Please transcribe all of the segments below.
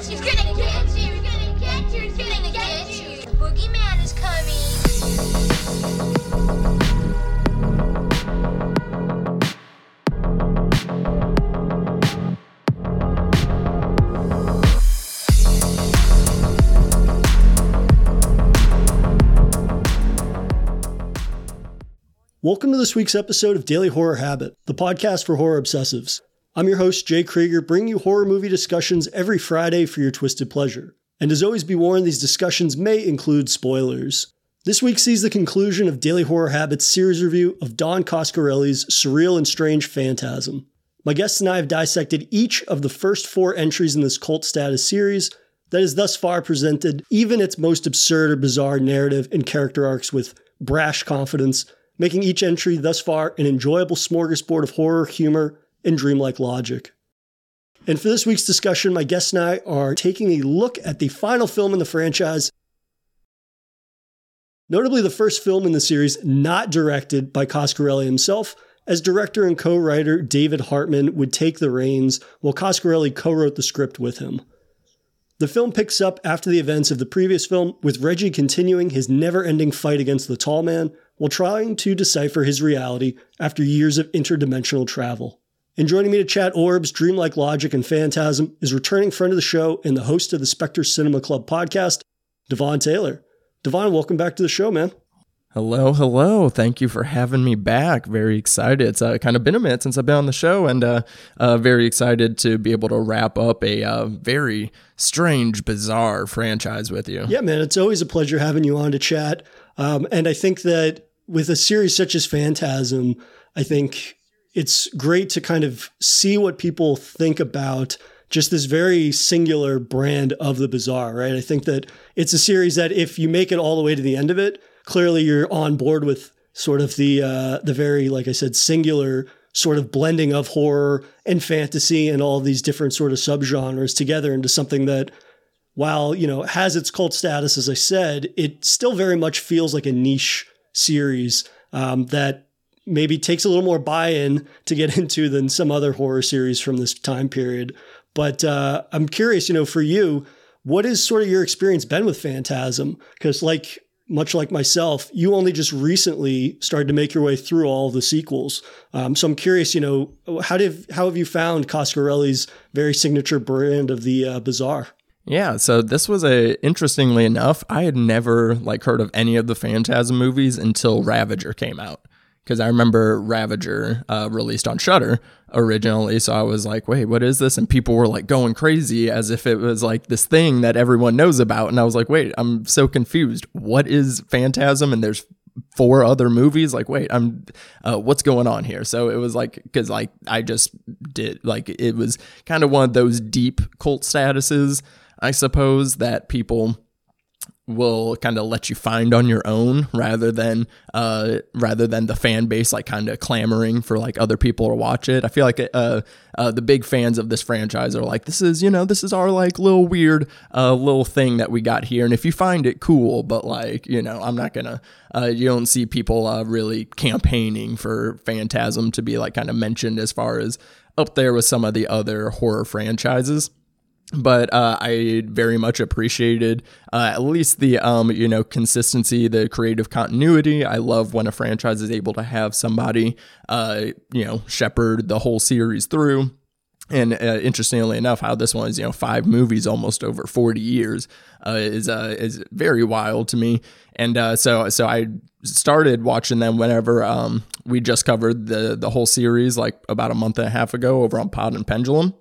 get you. He's gonna get you. He's gonna get you. He's gonna get you. The boogeyman is coming. Welcome to this week's episode of Daily Horror Habit, the podcast for horror obsessives. I'm your host, Jay Krieger, bringing you horror movie discussions every Friday for your twisted pleasure. And as always, be warned these discussions may include spoilers. This week sees the conclusion of Daily Horror Habit's series review of Don Coscarelli's Surreal and Strange Phantasm. My guests and I have dissected each of the first four entries in this cult status series that has thus far presented even its most absurd or bizarre narrative and character arcs with brash confidence making each entry thus far an enjoyable smorgasbord of horror, humor, and dreamlike logic. And for this week's discussion, my guests and I are taking a look at the final film in the franchise. Notably, the first film in the series not directed by Coscarelli himself, as director and co writer David Hartman would take the reins while Coscarelli co wrote the script with him. The film picks up after the events of the previous film, with Reggie continuing his never ending fight against the tall man while trying to decipher his reality after years of interdimensional travel. And joining me to chat orbs, dreamlike logic, and phantasm is returning friend of the show and the host of the Specter Cinema Club podcast, DeVaughn Taylor. DeVaughn, welcome back to the show, man. Hello, hello. Thank you for having me back. Very excited. It's uh, kind of been a minute since I've been on the show, and uh, uh, very excited to be able to wrap up a uh, very strange, bizarre franchise with you. Yeah, man, it's always a pleasure having you on to chat. Um, and I think that with a series such as Phantasm, I think it's great to kind of see what people think about just this very singular brand of the bizarre, right? I think that it's a series that if you make it all the way to the end of it, clearly you're on board with sort of the uh, the very, like I said, singular sort of blending of horror and fantasy and all these different sort of subgenres together into something that while you know has its cult status as i said it still very much feels like a niche series um, that maybe takes a little more buy-in to get into than some other horror series from this time period. But uh, I'm curious, you know, for you, what has sort of your experience been with Phantasm? Because like much like myself, you only just recently started to make your way through all the sequels. Um, so I'm curious, you know, how did how have you found Coscarelli's very signature brand of the uh, bizarre? Yeah, so this was a interestingly enough, I had never like heard of any of the Phantasm movies until Ravager came out. Because I remember Ravager uh, released on Shudder originally, so I was like, "Wait, what is this?" And people were like going crazy as if it was like this thing that everyone knows about. And I was like, "Wait, I'm so confused. What is Phantasm?" And there's four other movies like wait i'm uh, what's going on here so it was like because like i just did like it was kind of one of those deep cult statuses I suppose, that people will kind of let you find on your own rather than uh rather than the fan base like kind of clamoring for like other people to watch it. I feel like uh, uh the big fans of this franchise are like this is you know this is our like little weird uh little thing that we got here and if you find it cool but like you know I'm not to uh you don't see people uh really campaigning for Phantasm to be like kind of mentioned as far as up there with some of the other horror franchises but uh, I very much appreciated uh, at least the um, you know consistency, the creative continuity. I love when a franchise is able to have somebody uh, you know shepherd the whole series through. And uh, interestingly enough, how this one is, you know, five movies almost over forty years uh, is uh, is very wild to me. And so so I started watching them whenever um, we just covered the the whole series, like about a month and a half ago, over on Pod and Pendulum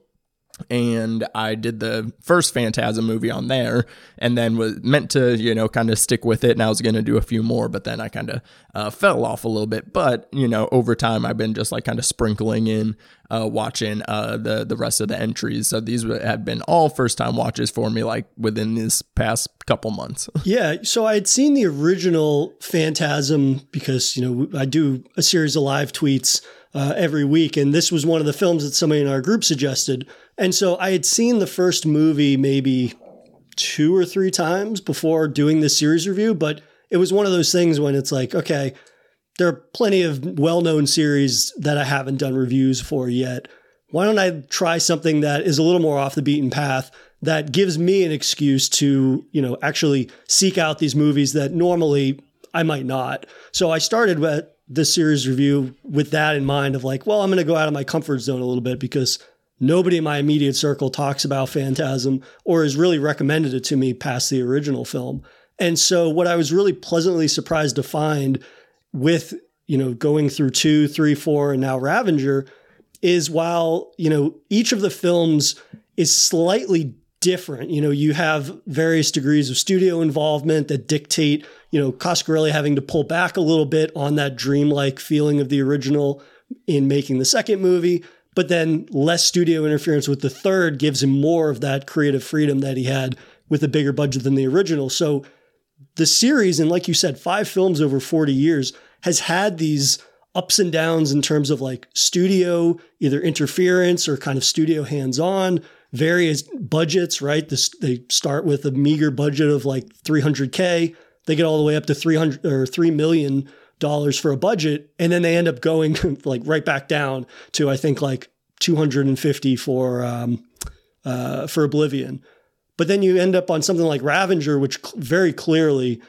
and I did the first Phantasm movie on there, and then was meant to, you know, kind of stick with it. And I was going to do a few more, but then I kind of uh, fell off a little bit. But you know, over time, I've been just like kind of sprinkling in, uh, watching uh, the the rest of the entries. So these have been all first time watches for me, like within this past couple months. yeah, so I had seen the original Phantasm because you know I do a series of live tweets. Uh, every week. And this was one of the films that somebody in our group suggested. And so I had seen the first movie maybe two or three times before doing this series review, but it was one of those things when it's like, okay, there are plenty of well known series that I haven't done reviews for yet. Why don't I try something that is a little more off the beaten path that gives me an excuse to, you know, actually seek out these movies that normally I might not. So I started with this series review with that in mind of like, well, I'm going to go out of my comfort zone a little bit because nobody in my immediate circle talks about Phantasm or has really recommended it to me past the original film. And so what I was really pleasantly surprised to find with, you know, going through two, three, four, and now Ravager is while, you know, each of the films is slightly different. You know, you have various degrees of studio involvement that dictate, you know, Coscarelli having to pull back a little bit on that dreamlike feeling of the original in making the second movie, but then less studio interference with the third gives him more of that creative freedom that he had with a bigger budget than the original. So the series, and like you said, five films over 40 years, has had these ups and downs in terms of like studio, either interference or kind of studio hands on, various budgets, right? This, they start with a meager budget of like 300K. They get all the way up to 300 or $3 million for a budget. And then they end up going like right back down to, I think, like 250 for, um, uh, for Oblivion. But then you end up on something like Ravager, which very clearly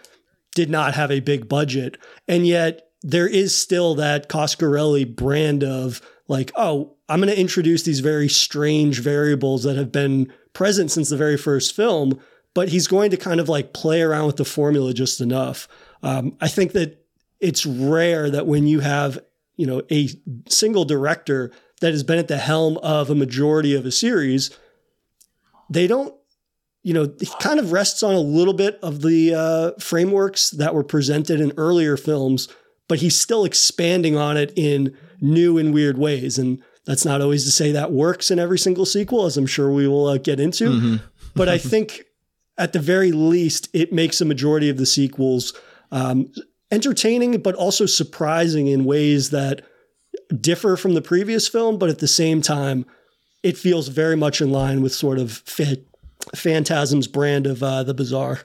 did not have a big budget. And yet there is still that Coscarelli brand of like, oh, I'm going to introduce these very strange variables that have been present since the very first film, but he's going to kind of like play around with the formula just enough. Um, I think that it's rare that when you have, you know, a single director that has been at the helm of a majority of a series, they don't you know, kind of rests on a little bit of the uh, frameworks that were presented in earlier films, but he's still expanding on it in new and weird ways. And that's not always to say that works in every single sequel, as I'm sure we will uh, get into. Mm-hmm. but I think at the very least, it makes a majority of the sequels um, entertaining, but also surprising in ways that differ from the previous film, but at the same time, it feels very much in line with sort of fit Phantasm's brand of uh, the bizarre.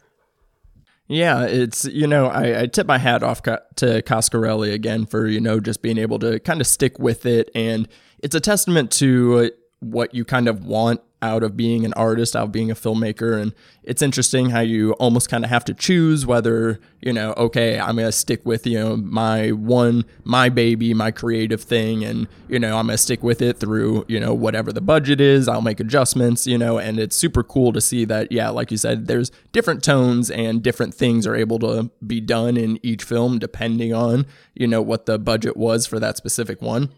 Yeah, it's you know I, I tip my hat off to Coscarelli again for you know just being able to kind of stick with it, and it's a testament to uh, what you kind of want out of being an artist, out of being a filmmaker. And it's interesting how you almost kind of have to choose whether, you know, okay, I'm going to stick with, you know, my one, my baby, my creative thing. And, you know, I'm going to stick with it through, you know, whatever the budget is. I'll make adjustments, you know, and it's super cool to see that, yeah, like you said, there's different tones and different things are able to be done in each film depending on, you know, what the budget was for that specific one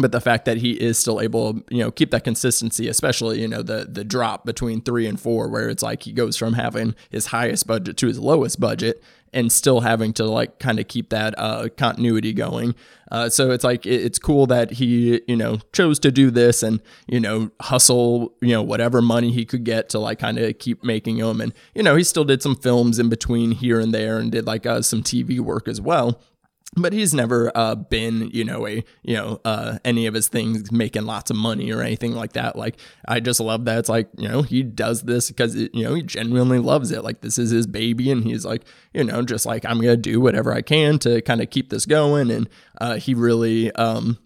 but the fact that he is still able you know keep that consistency especially you know the the drop between 3 and 4 where it's like he goes from having his highest budget to his lowest budget and still having to like kind of keep that uh, continuity going. Uh, so it's like it, it's cool that he you know chose to do this and you know hustle you know whatever money he could get to like kind of keep making them and you know he still did some films in between here and there and did like uh, some tv work as well but he's never uh, been, you know, a you know uh, any of his things making lots of money or anything like that. Like I just love that it's like you know he does this because you know he genuinely loves it. Like this is his baby, and he's like you know just like I'm gonna do whatever I can to kind of keep this going. And uh, he really um,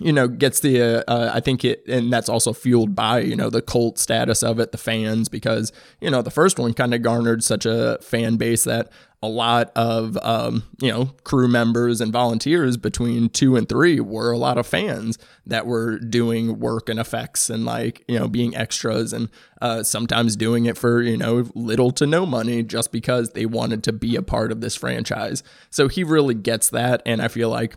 you know, gets the, uh, uh, I think it, and that's also fueled by, you know, the cult status of it, the fans, because, you know, the first one kind of garnered such a fan base that a lot of, um, you know, crew members and volunteers between two and three were a lot of fans that were doing work and effects and like, you know, being extras and uh, sometimes doing it for, you know, little to no money just because they wanted to be a part of this franchise. So he really gets that. And I feel like,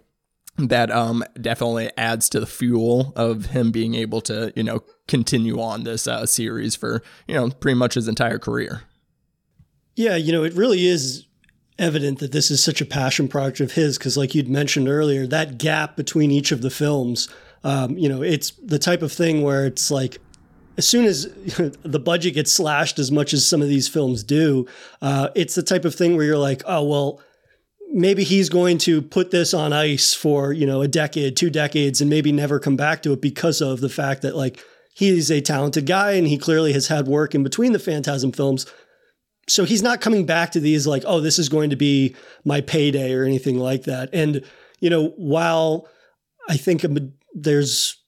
that um, definitely adds to the fuel of him being able to, you know, continue on this uh, series for, you know, pretty much his entire career. Yeah, you know, it really is evident that this is such a passion project of his because, like you'd mentioned earlier, that gap between each of the films, um, you know, it's the type of thing where it's like, as soon as the budget gets slashed as much as some of these films do, uh, it's the type of thing where you're like, oh, well, maybe he's going to put this on ice for, you know, a decade, two decades, and maybe never come back to it because of the fact that, like, he's a talented guy and he clearly has had work in between the Phantasm films. So he's not coming back to these like, oh, this is going to be my payday or anything like that. And, you know, while I think um, there's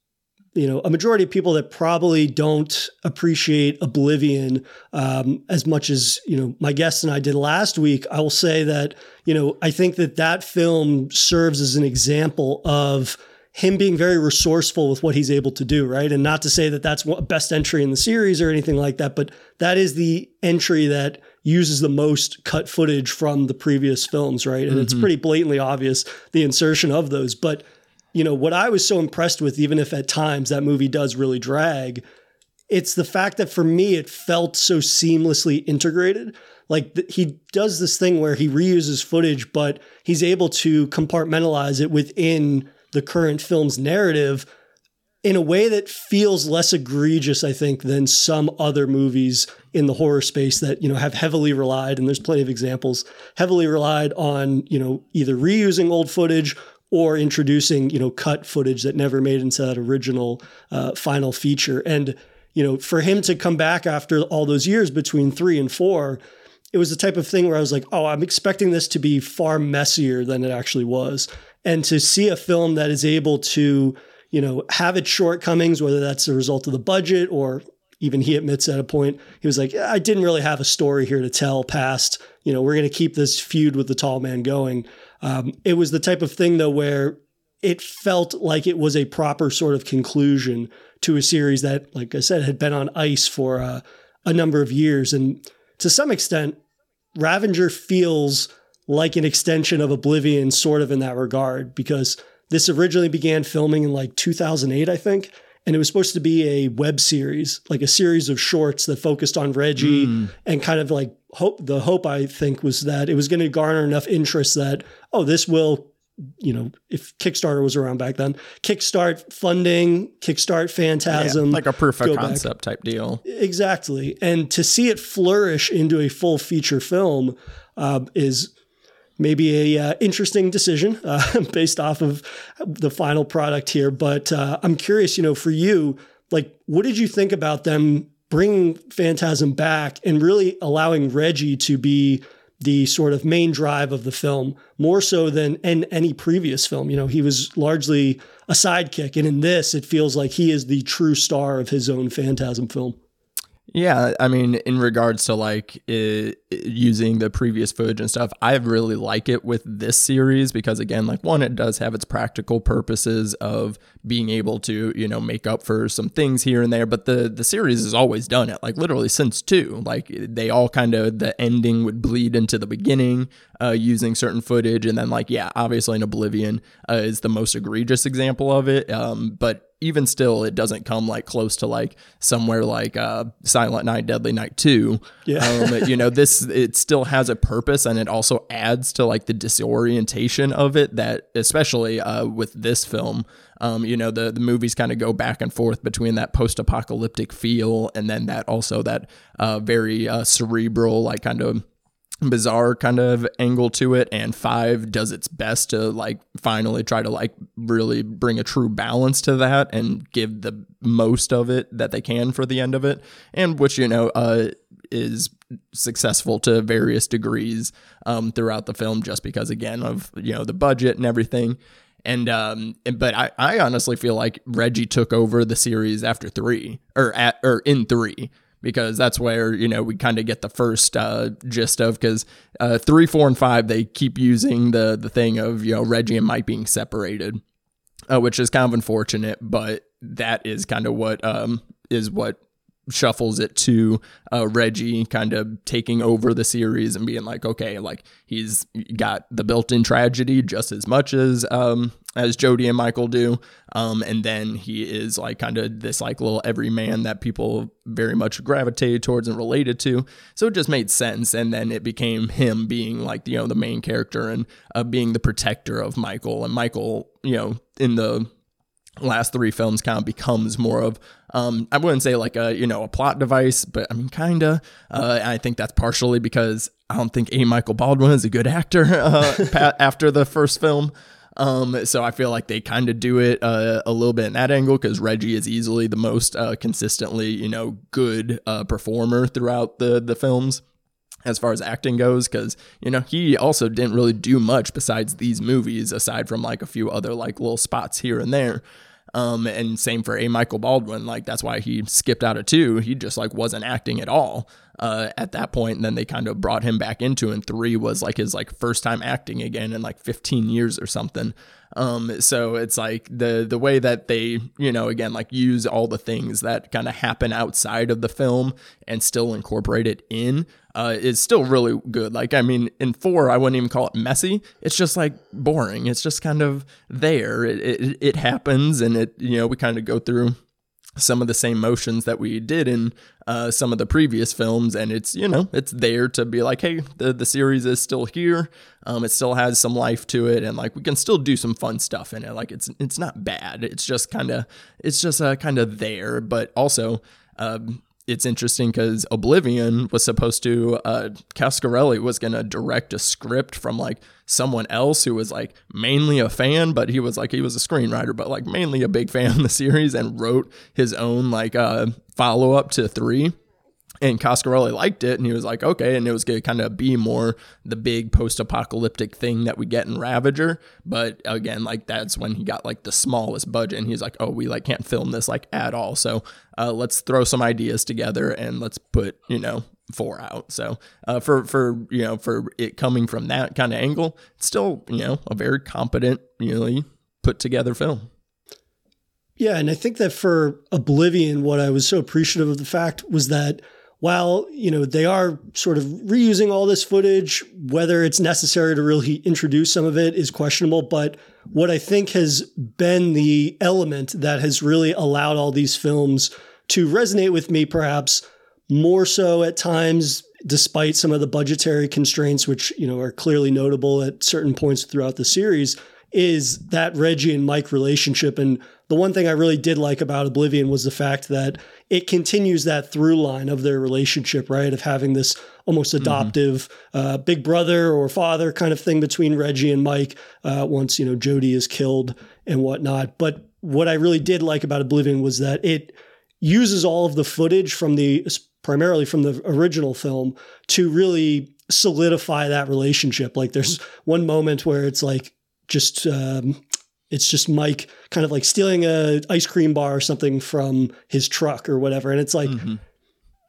you know a majority of people that probably don't appreciate Oblivion um, as much as you know my guest and I did last week. I will say that you know I think that that film serves as an example of him being very resourceful with what he's able to do, right? And not to say that that's what best entry in the series or anything like that, but that is the entry that uses the most cut footage from the previous films, right? And mm-hmm. it's pretty blatantly obvious the insertion of those. But, you know, what I was so impressed with, even if at times that movie does really drag, it's the fact that for me, it felt so seamlessly integrated. Like th- he does this thing where he reuses footage, but he's able to compartmentalize it within the current film's narrative in a way that feels less egregious, I think, than some other movies in the horror space that, you know, have heavily relied, and there's plenty of examples, heavily relied on, you know, either reusing old footage or introducing, you know, cut footage that never made into that original uh, final feature. And, you know, for him to come back after all those years between three and four, it was the type of thing where I was like, oh, I'm expecting this to be far messier than it actually was and to see a film that is able to you know have its shortcomings whether that's a result of the budget or even he admits at a point he was like i didn't really have a story here to tell past you know we're going to keep this feud with the tall man going um, it was the type of thing though where it felt like it was a proper sort of conclusion to a series that like i said had been on ice for uh, a number of years and to some extent Ravager feels like an extension of Oblivion, sort of in that regard, because this originally began filming in like 2008, I think. And it was supposed to be a web series, like a series of shorts that focused on Reggie mm. and kind of like hope. The hope, I think, was that it was going to garner enough interest that, oh, this will you know, if Kickstarter was around back then, kickstart funding, kickstart Phantasm, yeah, like a proof of concept back. type deal. Exactly, and to see it flourish into a full feature film uh, is maybe a uh, interesting decision uh, based off of the final product here. But uh, I'm curious, you know, for you, like, what did you think about them bringing Phantasm back and really allowing Reggie to be the sort of main drive of the film more so than in any previous film? You know, he was largely a sidekick, and in this, it feels like he is the true star of his own Phantasm film. Yeah, I mean, in regards to like it, using the previous footage and stuff, I really like it with this series because, again, like one, it does have its practical purposes of being able to, you know, make up for some things here and there. But the the series has always done it, like literally since two. Like they all kind of the ending would bleed into the beginning uh, using certain footage, and then like yeah, obviously in Oblivion uh, is the most egregious example of it. Um, but even still, it doesn't come like close to like somewhere like uh, Silent Night, Deadly Night Two. Yeah, um, you know this it still has a purpose, and it also adds to like the disorientation of it that especially uh, with this film. Um, you know the the movies kind of go back and forth between that post apocalyptic feel and then that also that uh, very uh, cerebral like kind of bizarre kind of angle to it and 5 does its best to like finally try to like really bring a true balance to that and give the most of it that they can for the end of it and which you know uh is successful to various degrees um throughout the film just because again of you know the budget and everything. And um but I, I honestly feel like Reggie took over the series after 3 or at or in 3 because that's where you know we kind of get the first uh, gist of because uh, three, four, and five they keep using the the thing of you know Reggie and Mike being separated, uh, which is kind of unfortunate, but that is kind of what um, is what shuffles it to uh, Reggie kind of taking over the series and being like, okay, like he's got the built-in tragedy just as much as um, as Jody and Michael do, um, and then he is like kind of this like little everyman that people very much gravitated towards and related to. So it just made sense, and then it became him being like you know the main character and uh, being the protector of Michael, and Michael, you know, in the last three films kind of becomes more of um, I wouldn't say like a you know a plot device, but I mean kinda. Uh, I think that's partially because I don't think A. Michael Baldwin is a good actor uh, after the first film. Um, so I feel like they kind of do it uh, a little bit in that angle because Reggie is easily the most uh, consistently you know good uh, performer throughout the the films as far as acting goes because you know he also didn't really do much besides these movies aside from like a few other like little spots here and there Um, and same for A. Michael Baldwin. Like that's why he skipped out of two. He just like wasn't acting at all uh, at that point. And then they kind of brought him back into. And three was like his like first time acting again in like 15 years or something. Um, so it's like the the way that they, you know, again, like use all the things that kind of happen outside of the film and still incorporate it in uh, is still really good. Like, I mean, in four, I wouldn't even call it messy. It's just like boring. It's just kind of there. It it, it happens, and it you know we kind of go through some of the same motions that we did in uh, some of the previous films and it's you know it's there to be like hey the, the series is still here um, it still has some life to it and like we can still do some fun stuff in it like it's it's not bad it's just kind of it's just uh, kind of there but also um, it's interesting because Oblivion was supposed to, uh, Coscarelli was going to direct a script from like someone else who was like mainly a fan, but he was like, he was a screenwriter, but like mainly a big fan of the series and wrote his own like uh, follow up to three and Coscarelli liked it and he was like, okay. And it was going to kind of be more the big post apocalyptic thing that we get in Ravager. But again, like that's when he got like the smallest budget and he's like, oh, we like can't film this like at all. So uh, let's throw some ideas together and let's put, you know, four out. So uh, for, for, you know, for it coming from that kind of angle, it's still, you know, a very competent, really put together film. Yeah. And I think that for Oblivion, what I was so appreciative of the fact was that while you know they are sort of reusing all this footage whether it's necessary to really introduce some of it is questionable but what i think has been the element that has really allowed all these films to resonate with me perhaps more so at times despite some of the budgetary constraints which you know are clearly notable at certain points throughout the series is that Reggie and Mike relationship. And the one thing I really did like about Oblivion was the fact that it continues that through line of their relationship, right? Of having this almost mm-hmm. adoptive mm-hmm. uh, big brother or father kind of thing between Reggie and Mike uh, once, you know, Jody is killed and whatnot. But what I really did like about Oblivion was that it uses all of the footage from the primarily from the original film to really solidify that relationship. Like there's one moment where it's like just um, it's just Mike kind of like stealing a ice cream bar or something from his truck or whatever. And it's like, mm-hmm.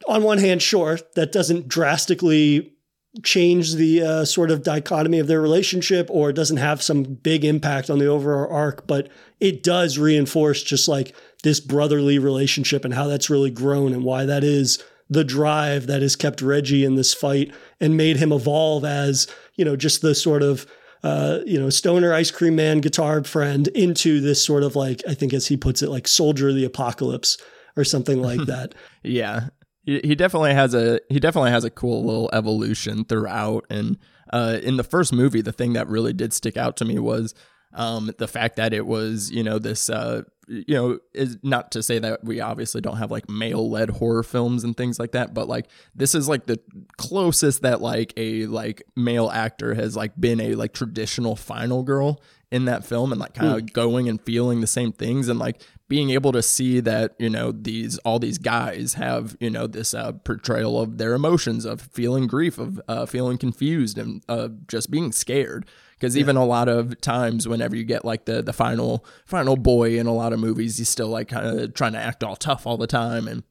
on one hand, sure, that doesn't drastically change the uh, sort of dichotomy of their relationship or it doesn't have some big impact on the overall arc, but it does reinforce just like this brotherly relationship and how that's really grown and why that is the drive that has kept Reggie in this fight and made him evolve as, you know, just the sort of uh, you know, stoner ice cream man guitar friend into this sort of like, I think as he puts it, like soldier of the apocalypse or something like that. yeah. He definitely has a he definitely has a cool little evolution throughout and uh, in the first movie the thing that really did stick out to me was um, the fact that it was you know this uh, you know is not to say that we obviously don't have like male led horror films and things like that but like this is like the closest that like a like male actor has like been a like traditional final girl in that film and like kind of mm. going and feeling the same things and like being able to see that you know these all these guys have you know this uh, portrayal of their emotions of feeling grief of uh, feeling confused and uh, just being scared because even a lot of times whenever you get like the the final final boy in a lot of movies he's still like kind of trying to act all tough all the time and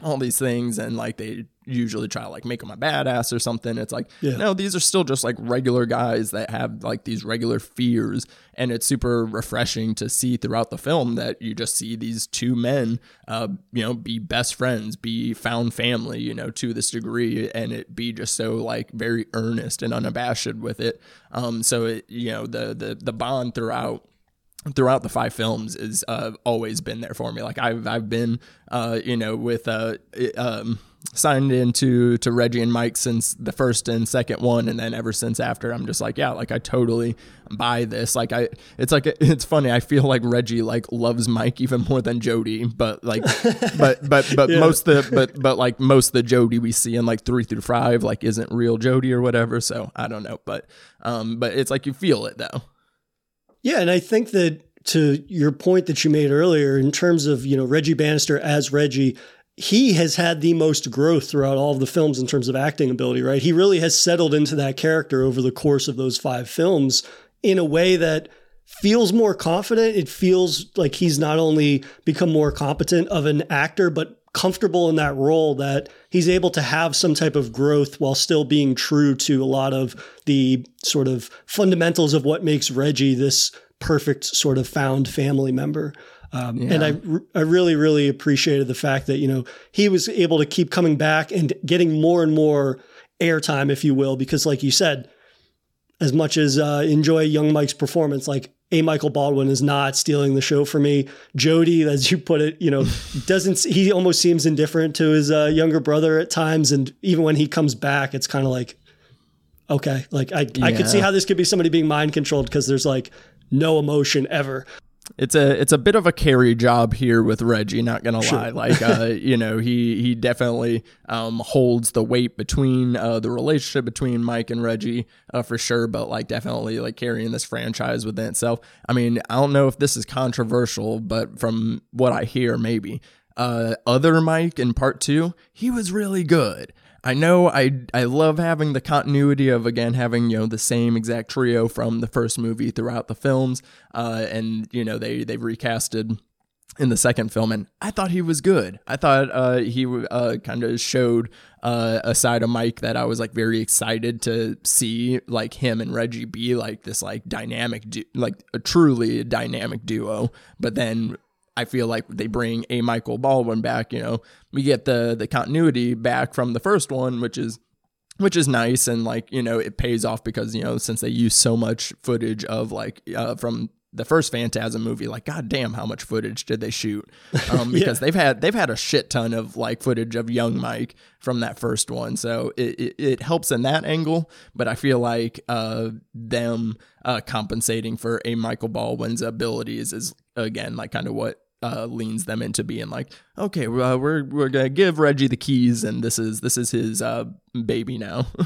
all these things and like they usually try to like make him a badass or something it's like yeah. no these are still just like regular guys that have like these regular fears and it's super refreshing to see throughout the film that you just see these two men uh you know be best friends be found family you know to this degree and it be just so like very earnest and unabashed with it um so it you know the the the bond throughout throughout the five films is uh, always been there for me. Like I've I've been uh, you know with uh, um, signed into to Reggie and Mike since the first and second one, and then ever since after, I'm just like yeah, like I totally buy this. Like I, it's like it's funny. I feel like Reggie like loves Mike even more than Jody, but like, but but but yeah. most the but but like most the Jody we see in like three through five like isn't real Jody or whatever. So I don't know, but um, but it's like you feel it though. Yeah, and I think that to your point that you made earlier in terms of, you know, Reggie Bannister as Reggie, he has had the most growth throughout all of the films in terms of acting ability, right? He really has settled into that character over the course of those five films in a way that feels more confident. It feels like he's not only become more competent of an actor, but comfortable in that role that he's able to have some type of growth while still being true to a lot of the sort of fundamentals of what makes Reggie this perfect sort of found family member. Um, And I, I really, really appreciated the fact that, you know, he was able to keep coming back and getting more and more airtime, if you will, because like you said, as much as uh, enjoy young Mike's performance, like A. Michael Baldwin is not stealing the show for me. Jody, as you put it, you know, doesn't he almost seems indifferent to his uh, younger brother at times, and even when he comes back, it's kind of like, okay, like I I could see how this could be somebody being mind controlled because there's like no emotion ever. It's a it's a bit of a carry job here with Reggie. Not gonna Sure. lie, like uh, you know he he definitely um, holds the weight between uh, the relationship between Mike and Reggie uh, for sure. But like definitely like carrying this franchise within itself. I mean I don't know if this is controversial, but from what I hear, maybe uh, other Mike in part two, he was really good. I know I I love having the continuity of again having you know the same exact trio from the first movie throughout the films, uh, and you know they they've recasted in the second film, and I thought he was good. I thought uh, he uh, kind of showed uh, a side of Mike that I was like very excited to see, like him and Reggie be like this like dynamic, du- like a truly dynamic duo. But then I feel like they bring A. Michael Baldwin back. You know, we get the the continuity back from the first one, which is which is nice and like you know it pays off because you know since they use so much footage of like uh, from the first Phantasm movie, like god damn, how much footage did they shoot? Um, because they've had they've had a shit ton of like footage of young Mike from that first one, so it, it, it helps in that angle. But I feel like uh, them uh, compensating for A. Michael Baldwin's abilities is again like kind of what uh, leans them into being like, okay, uh, we're we're gonna give Reggie the keys, and this is this is his uh, baby now.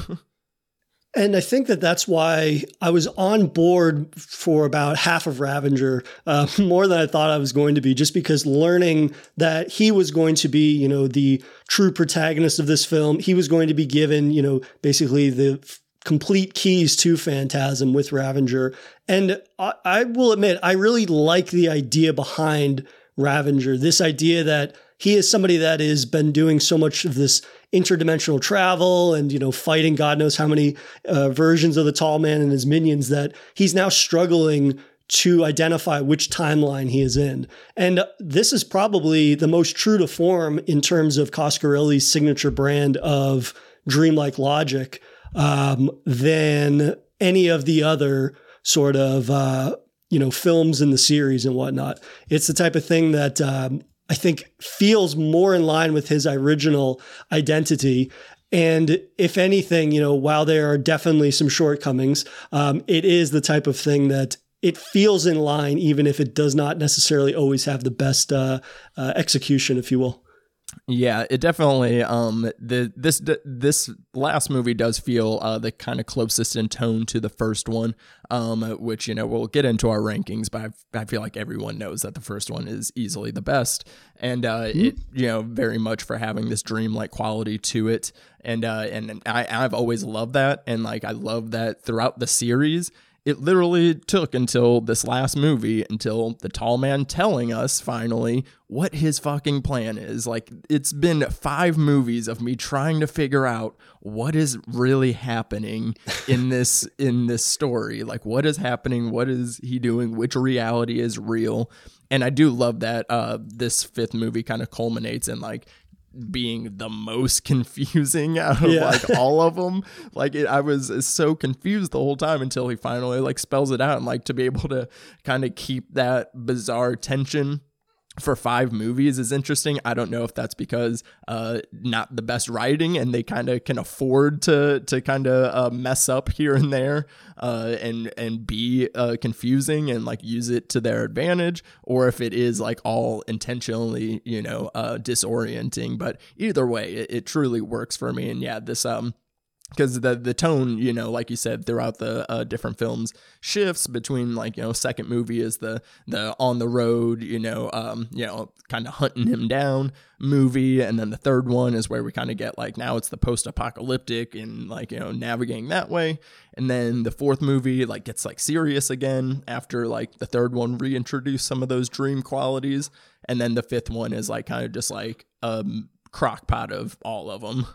And I think that that's why I was on board for about half of Ravager, uh, more than I thought I was going to be, just because learning that he was going to be, you know, the true protagonist of this film, he was going to be given, you know, basically the complete keys to Phantasm with Ravager. And I, I will admit, I really like the idea behind Ravager, this idea that he is somebody that has been doing so much of this interdimensional travel and you know fighting god knows how many uh, versions of the tall man and his minions that he's now struggling to identify which timeline he is in. And this is probably the most true to form in terms of Coscarelli's signature brand of dreamlike logic um, than any of the other sort of uh, you know films in the series and whatnot it's the type of thing that um, I think feels more in line with his original identity. And if anything, you know, while there are definitely some shortcomings, um, it is the type of thing that it feels in line, even if it does not necessarily always have the best uh, uh, execution, if you will. Yeah, it definitely um the this this last movie does feel uh the kind of closest in tone to the first one, um which you know we'll get into our rankings, but I, I feel like everyone knows that the first one is easily the best, and uh it you know very much for having this dreamlike quality to it, and uh and I I've always loved that, and like I love that throughout the series it literally took until this last movie until the tall man telling us finally what his fucking plan is. Like it's been five movies of me trying to figure out what is really happening in this in this story. Like what is happening? What is he doing? Which reality is real? And i do love that uh this fifth movie kind of culminates in like being the most confusing out of Yeah. like all of them. Like it, I was uh, so confused the whole time until he finally like spells it out and like to be able to kind of keep that bizarre tension for five movies is interesting. I don't know if that's because uh not the best writing and they kind of can afford to to kind of uh, mess up here and there uh and and be uh confusing and like use it to their advantage or if it is like all intentionally, you know, uh disorienting, but either way it, it truly works for me and yeah, this um because the the tone, you know, like you said, throughout the uh, different films shifts between like you know, second movie is the the on the road, you know, um, you know, kind of hunting him down movie, and then the third one is where we kind of get like now it's the post apocalyptic and like you know navigating that way, and then the fourth movie like gets like serious again after like the third one reintroduced some of those dream qualities, and then the fifth one is like kind of just like um crock pot of all of them.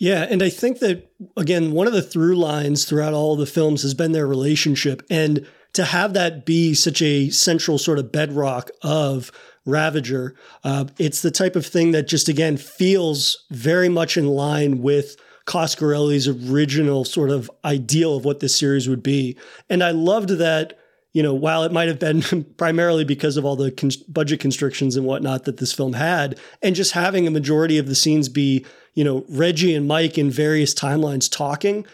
Yeah, and I think that again, one of the through lines throughout all the films has been their relationship, and to have that be such a central sort of bedrock of Ravager, uh, it's the type of thing that just again feels very much in line with Coscarelli's original sort of ideal of what this series would be, and I loved that you know, while it might have been primarily because of all the con- budget constrictions and whatnot that this film had, and just having a majority of the scenes be, you know, Reggie and Mike in various timelines talking,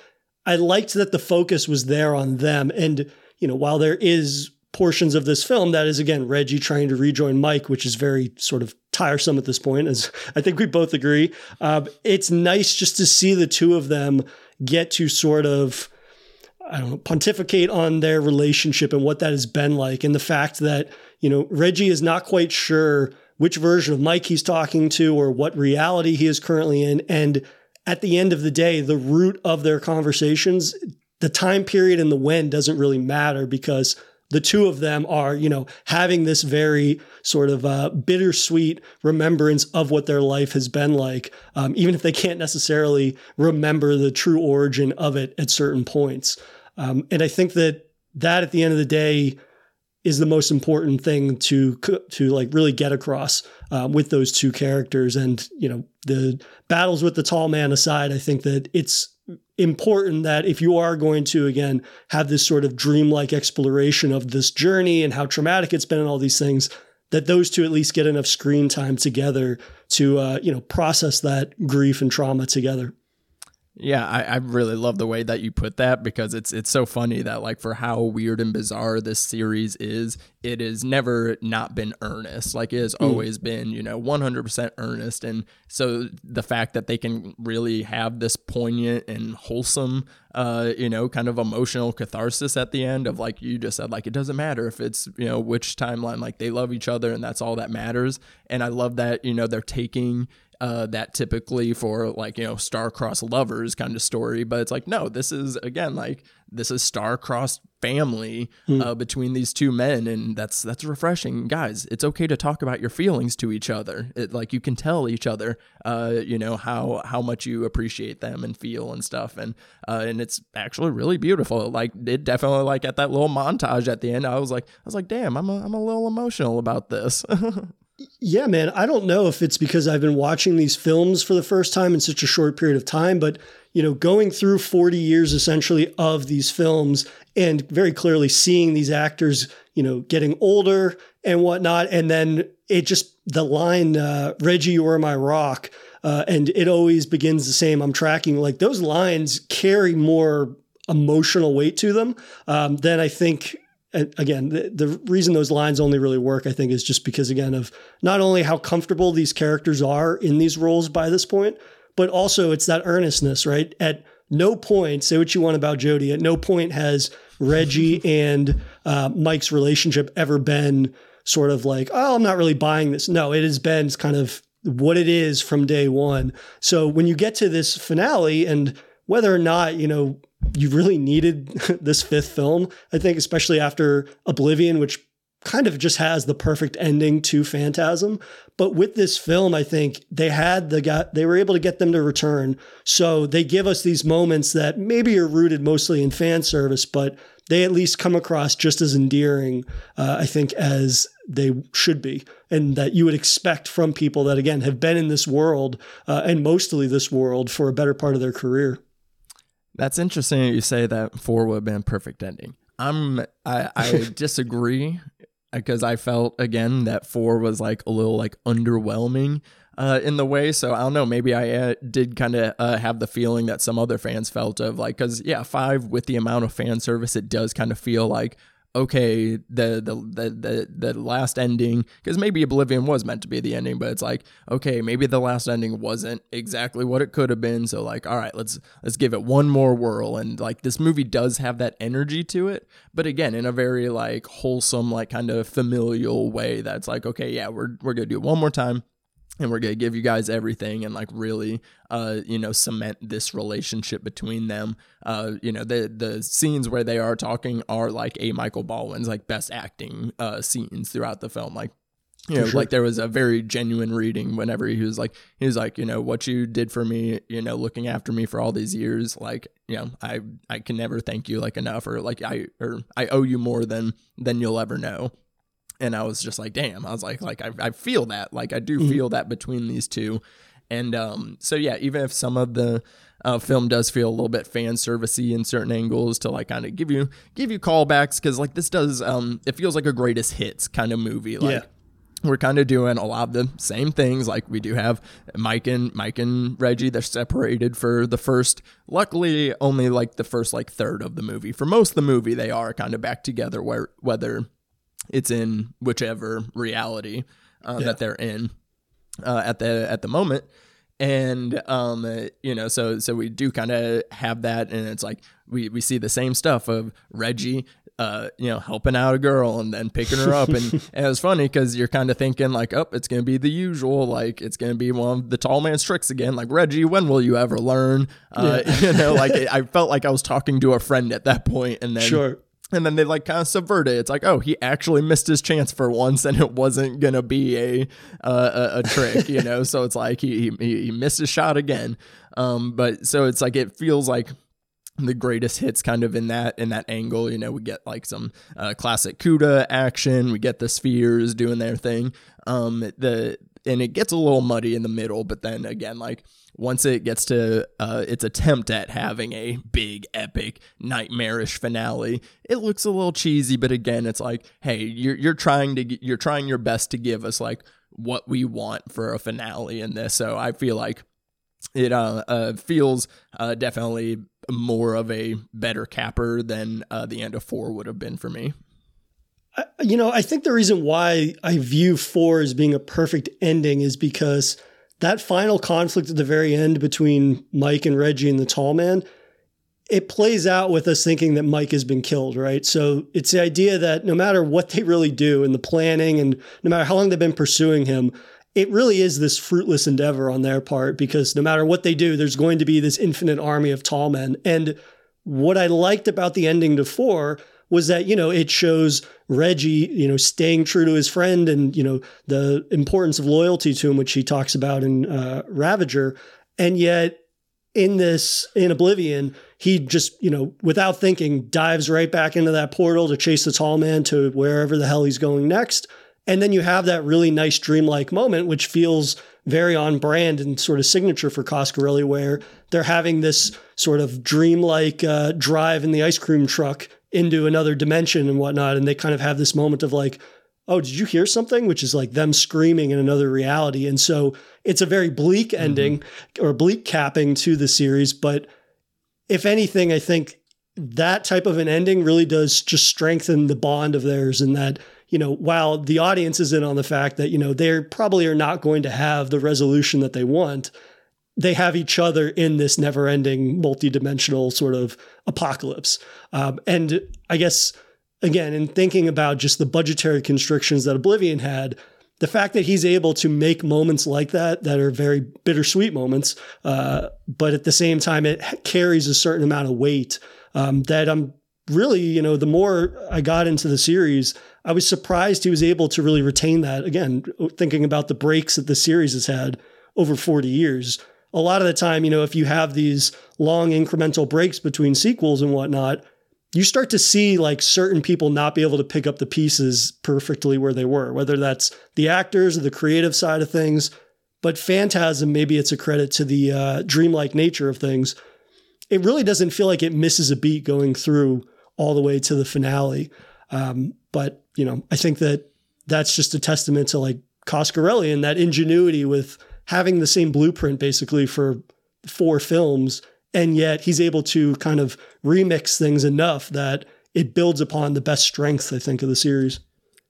I liked that the focus was there on them. And, you know, while there is portions of this film that is, again, Reggie trying to rejoin Mike, which is very sort of tiresome at this point, as I think we both agree, uh, it's nice just to see the two of them get to sort of I don't know, pontificate on their relationship and what that has been like, and the fact that, you know, Reggie is not quite sure which version of Mike he's talking to or what reality he is currently in. And at the end of the day, the root of their conversations, the time period and the when doesn't really matter because the two of them are, you know, having this very sort of uh, bittersweet remembrance of what their life has been like, um, even if they can't necessarily remember the true origin of it at certain points. Um, and I think that that at the end of the day is the most important thing to to like really get across um, with those two characters. And you know, the battles with the tall man aside, I think that it's important that if you are going to again have this sort of dreamlike exploration of this journey and how traumatic it's been and all these things that those two at least get enough screen time together to uh, you know process that grief and trauma together yeah, I, I really love the way that you put that because it's it's so funny that like for how weird and bizarre this series is, it has never not been earnest. Like it has mm. always been, you know, 100% earnest. And so the fact that they can really have this poignant and wholesome, uh, you know, kind of emotional catharsis at the end of like you just said, like it doesn't matter if it's, you know, which timeline, like they love each other and that's all that matters. And I love that, you know, they're taking uh, that typically for like you know star-crossed lovers kind of story but it's like no this is again like this is star-crossed family mm. uh, between these two men and that's that's refreshing. Guys it's okay to talk about your feelings to each other. It, like you can tell each other uh, you know how how much you appreciate them and feel and stuff and uh, and it's actually really beautiful. Like it definitely like at that little montage at the end i was like i was like damn i'm a, I'm a little emotional about this Yeah, man. I don't know if it's because I've been watching these films for the first time in such a short period of time, but you know, going through 40 years essentially of these films and very clearly seeing these actors, you know, getting older and whatnot. And then it just, the line, uh, Reggie, you are my rock. Uh, and it always begins the same. I'm tracking like those lines carry more emotional weight to them um, than I think again, the, the, reason those lines only really work, I think, is just because, again, of not only how comfortable these characters are in these roles by this point, but also it's that earnestness, right? At no point, say what you want about Jody, at no point has Reggie and uh, Mike's relationship ever been sort of like, oh, I'm not really buying this. No, it has been kind of what it is from day one. So when you get to this finale and whether or not, you know, you really needed this fifth film. I think, especially after Oblivion, which kind of just has the perfect ending to Phantasm. But with this film, I think they had the guy, they were able to get them to return. So they give us these moments that maybe are rooted mostly in fan service, but they at least come across just as endearing, uh, I think, as they should be, and that you would expect from people that, again, have been in this world uh, and mostly this world for a better part of their career. That's interesting that you say that four would have been a perfect ending. I'm I, I disagree because I felt again that four was like a little like underwhelming uh, in the way. So I don't know. Maybe I uh, did kind of uh, have the feeling that some other fans felt of like because yeah, five with the amount of fan service, it does kind of feel like okay, the the the the, the last ending because maybe Oblivion was meant to be the ending, but it's like okay, maybe the last ending wasn't exactly what it could have been. So like, all right, let's let's give it one more whirl. And like this movie does have that energy to it, but again, in a very like wholesome, like kind of familial way. That's like okay, yeah, we're we're gonna do it one more time and we're going to give you guys everything and like really uh you know cement this relationship between them. Uh you know the the scenes where they are talking are like A. Michael Baldwin's like best acting uh scenes throughout the film. Like you know, sure. like there was a very genuine reading whenever he was like, he was like, you know, what you did for me, you know, looking after me for all these years, like, you know, I I can never thank you like enough, or like I or I owe you more than than you'll ever know and I was just like, damn. I was like, like I, I feel that, like I do feel that between these two, and um, so yeah, even if some of the uh, film does feel a little bit fan servicey in certain angles to like kind of give you give you callbacks because like this does um, it feels like a greatest hits kind of movie, like. Yeah. We're kind of doing a lot of the same things. Like we do have Mike and Mike and Reggie. They're separated for the first. Luckily, only like the first like third of the movie. For most of the movie, they are kind of back together. Where whether it's in whichever reality uh, Yeah. that they're in uh, at the at the moment. And um you know so so we do kind of have that and it's like we we see the same stuff of Reggie uh you know helping out a girl and then picking her up. And, and it was funny because you're kind of thinking like oh it's gonna be the usual like it's gonna be one of the tall man's tricks again. Like Reggie when will you ever learn? Uh you know like I felt like I was talking to a friend at that point and then Sure. And then they like kind of subvert it. It's like, oh, he actually missed his chance for once, and it wasn't gonna be a uh, a, a trick, you know. so it's like he, he he missed his shot again. Um, but so it's like it feels like the greatest hits kind of in that in that angle. You know, we get like some uh, classic Cuda action. We get the spheres doing their thing. Um, the and it gets a little muddy in the middle, but then again, like once it gets to uh, its attempt at having a big, epic, nightmarish finale, it looks a little cheesy. But again, it's like, hey, you're you're trying to you're trying your best to give us like what we want for a finale in this. So I feel like it uh, uh feels uh definitely more of a better capper than uh, the end of four would have been for me. You know, I think the reason why I view four as being a perfect ending is because that final conflict at the very end between Mike and Reggie and the tall man, it plays out with us thinking that Mike has been killed, right? So it's the idea that no matter what they really do in the planning and no matter how long they've been pursuing him, it really is this fruitless endeavor on their part because no matter what they do, there's going to be this infinite army of tall men. And what I liked about the ending to four was that, you know, it shows Reggie, you know, staying true to his friend and, you know, the importance of loyalty to him, which he talks about in uh, Ravager. And yet in this, in Oblivion, he just, you know, without thinking, dives right back into that portal to chase the tall man to wherever the hell he's going next. And then you have that really nice dreamlike moment, which feels very on brand and sort of signature for Coscarelli, where they're having this sort of dreamlike uh, drive in the ice cream truck into another dimension and whatnot. And they kind of have this moment of like, oh, did you hear something? Which is like them screaming in another reality. And so it's a very bleak mm-hmm. ending or bleak capping to the series. But if anything, I think that type of an ending really does just strengthen the bond of theirs and that you know while the audience is in on the fact that you know they probably are not going to have the resolution that they want they have each other in this never-ending multi-dimensional sort of apocalypse. Um, and i guess again in thinking about just the budgetary constrictions that oblivion had the fact that he's able to make moments like that that are very bittersweet moments uh, but at the same time it carries a certain amount of weight um, that i'm really you know the more i got into the series i was surprised he was able to really retain that. Again thinking about the breaks that the series has had over 40 years a lot of the time you know if you have these long incremental breaks between sequels and whatnot you start to see like certain people not be able to pick up the pieces perfectly where they were whether that's the actors or the creative side of things but phantasm maybe it's a credit to the uh, dreamlike nature of things it really doesn't feel like it misses a beat going through all the way to the finale. Um, but you know, I think that that's just a testament to like Coscarelli and that ingenuity with having the same blueprint basically for four films, and yet he's able to kind of remix things enough that it builds upon the best strengths I think of the series.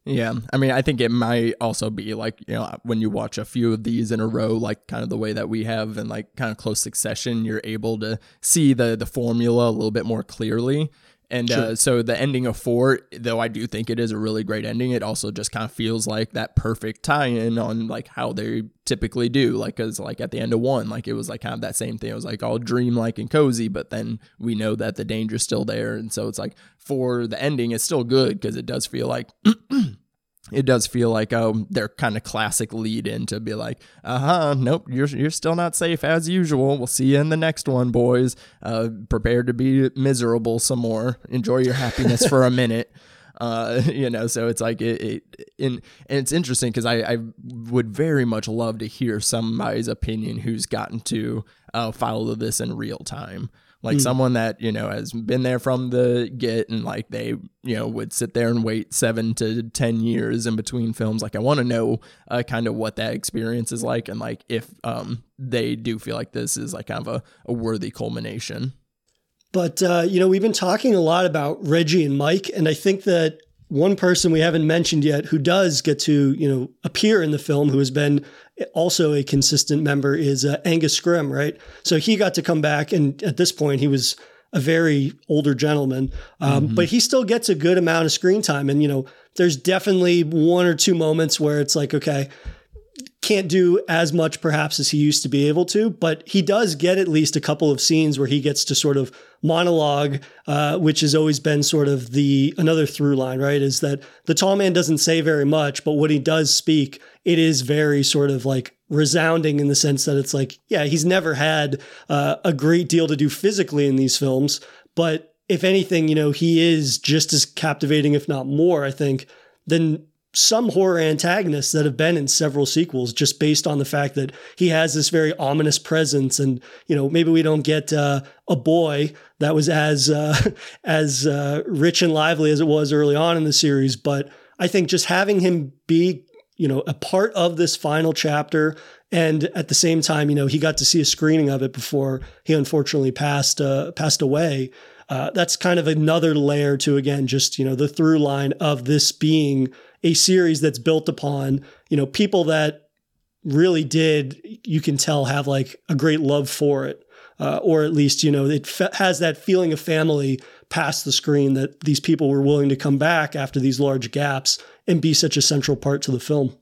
Yeah. I mean, I think it might also be like, you know, when you watch a few of these in a row, like kind of the way that we have in like kind of close succession, you're able to see the the formula a little bit more clearly. And Sure. uh, so the ending of four, though I do think it is a really great ending, it also just kind of feels like that perfect tie-in on like how they typically do. Like, cause like at the end of one, like it was like kind of that same thing. It was like all dreamlike and cozy, but then we know that the danger's still there, and so it's like for the ending, it's still good because it does feel like it does feel like um their kind of classic lead in to be like, uh huh, nope, you're you're still not safe as usual. We'll see you in the next one, boys. Uh, prepare to be miserable some more. Enjoy your happiness for a minute. Uh, you know, so it's like it, it in, and it's interesting because I, I would very much love to hear somebody's opinion who's gotten to uh, follow this in real time like someone that you know has been there from the get and like they you know would sit there and wait seven to ten years in between films. Like i want to know uh, kind of what that experience is like and like if um they do feel like this is like kind of a, a worthy culmination. But uh, you know, we've been talking a lot about Reggie and Mike, and I think that one person we haven't mentioned yet who does get to you know appear in the film, who has been also a consistent member, is uh, Angus Scrimm, right? So he got to come back, and at this point, he was a very older gentleman, um, but he still gets a good amount of screen time. And you know, there's definitely one or two moments where it's like, okay, can't do as much perhaps as he used to be able to, but he does get at least a couple of scenes where he gets to sort of monologue, uh, which has always been sort of the another through line, right? Is that the tall man doesn't say very much, but when he does speak, it is very sort of like resounding in the sense that it's like, yeah, he's never had uh, a great deal to do physically in these films, but if anything, you know, he is just as captivating, if not more, I think, than some horror antagonists that have been in several sequels just based on the fact that he has this very ominous presence and you know maybe we don't get uh, a boy that was as uh, as uh, rich and lively as it was early on in the series but i think just having him be you know a part of this final chapter and at the same time you know he got to see a screening of it before he unfortunately passed uh, passed away uh, that's kind of another layer to again just you know the through line of this being a series that's built upon you know people that really did you can tell have like a great love for it. Uh, or at least you know it fe- has that feeling of family past the screen that these people were willing to come back after these large gaps and be such a central part to the film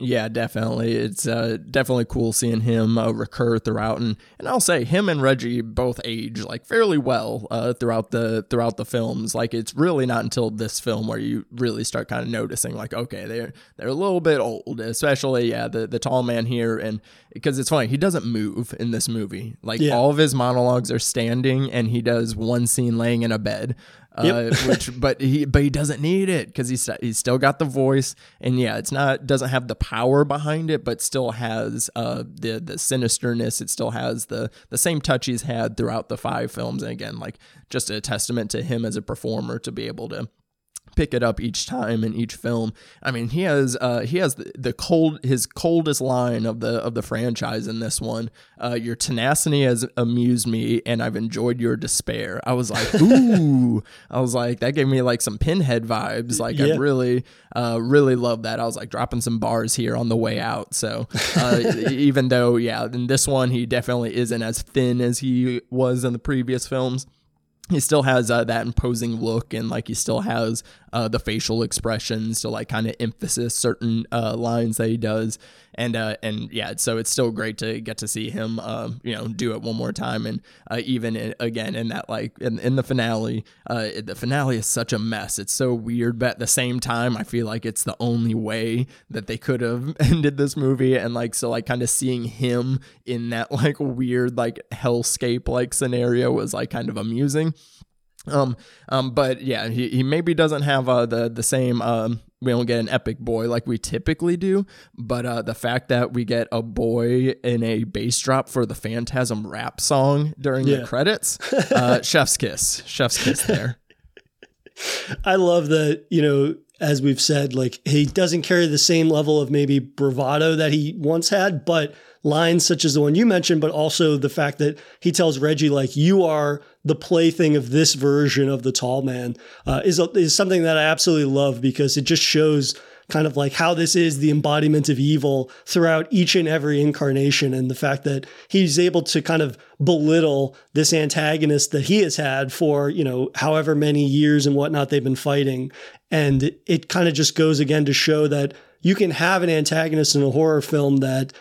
Yeah, definitely. It's uh, definitely cool seeing him uh, recur throughout, and and I'll say him and Reggie both age like fairly well uh, throughout the throughout the films. Like it's really not until this film where you really start kind of noticing like okay they're they're a little bit old, especially yeah the the tall man here, and because it's funny he doesn't move in this movie. Like Yeah. all of his monologues are standing, and he does one scene laying in a bed. Uh, which, but he, but he doesn't need it because he's he's still got the voice, and yeah, it's not doesn't have the power behind it, but still has uh the the sinisterness. It still has the the same touch he's had throughout the five films, and again, like just a testament to him as a performer to be able to pick it up each time in each film. I mean, he has uh, he has the, the cold his coldest line of the of the franchise in this one. Uh, your tenacity has amused me, and I've enjoyed your despair. I was like, ooh, I was like that gave me like some Pinhead vibes. Like Yeah. I really uh, really love that. I was like dropping some bars here on the way out. So uh, even though yeah, in this one he definitely isn't as thin as he was in the previous films he still has uh, that imposing look and like he still has uh, the facial expressions to like kind of emphasis certain uh, lines that he does. And uh, and yeah so it's still great to get to see him uh, you know do it one more time. And uh, even in, again in that like in, in the finale uh, the finale is such a mess. It's so weird but at the same time I feel like it's the only way that they could have ended this movie. And like so like kind of seeing him in that like weird like hellscape like scenario was like kind of amusing um, um, but yeah, he, he maybe doesn't have uh, the the same. Um, we don't get an epic boy like we typically do, but uh, the fact that we get a boy in a bass drop for the Phantasm rap song during Yeah. the credits, uh, chef's kiss, chef's kiss there. I love that, you know, as we've said, like he doesn't carry the same level of maybe bravado that he once had, but lines such as the one you mentioned, but also the fact that he tells Reggie, like, you are the plaything of this version of the tall man, uh, is, is something that I absolutely love because it just shows kind of like how this is the embodiment of evil throughout each and every incarnation and the fact that he's able to kind of belittle this antagonist that he has had for you know however many years and whatnot they've been fighting and it kind of just goes again to show that you can have an antagonist in a horror film that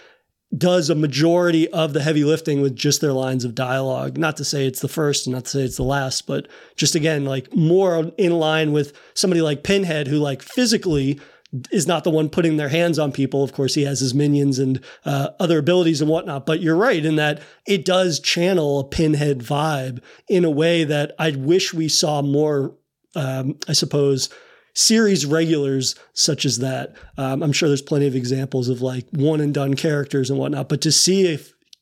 does a majority of the heavy lifting with just their lines of dialogue. Not to say it's the first and not to say it's the last, but just again, like more in line with somebody like Pinhead, who like physically is not the one putting their hands on people. Of course, he has his minions and uh, other abilities and whatnot. But you're right in that it does channel a pinhead vibe in a way that I wish we saw more. Um, I suppose series regulars such as that. Um, I'm sure there's plenty of examples of like one and done characters and whatnot. But to see a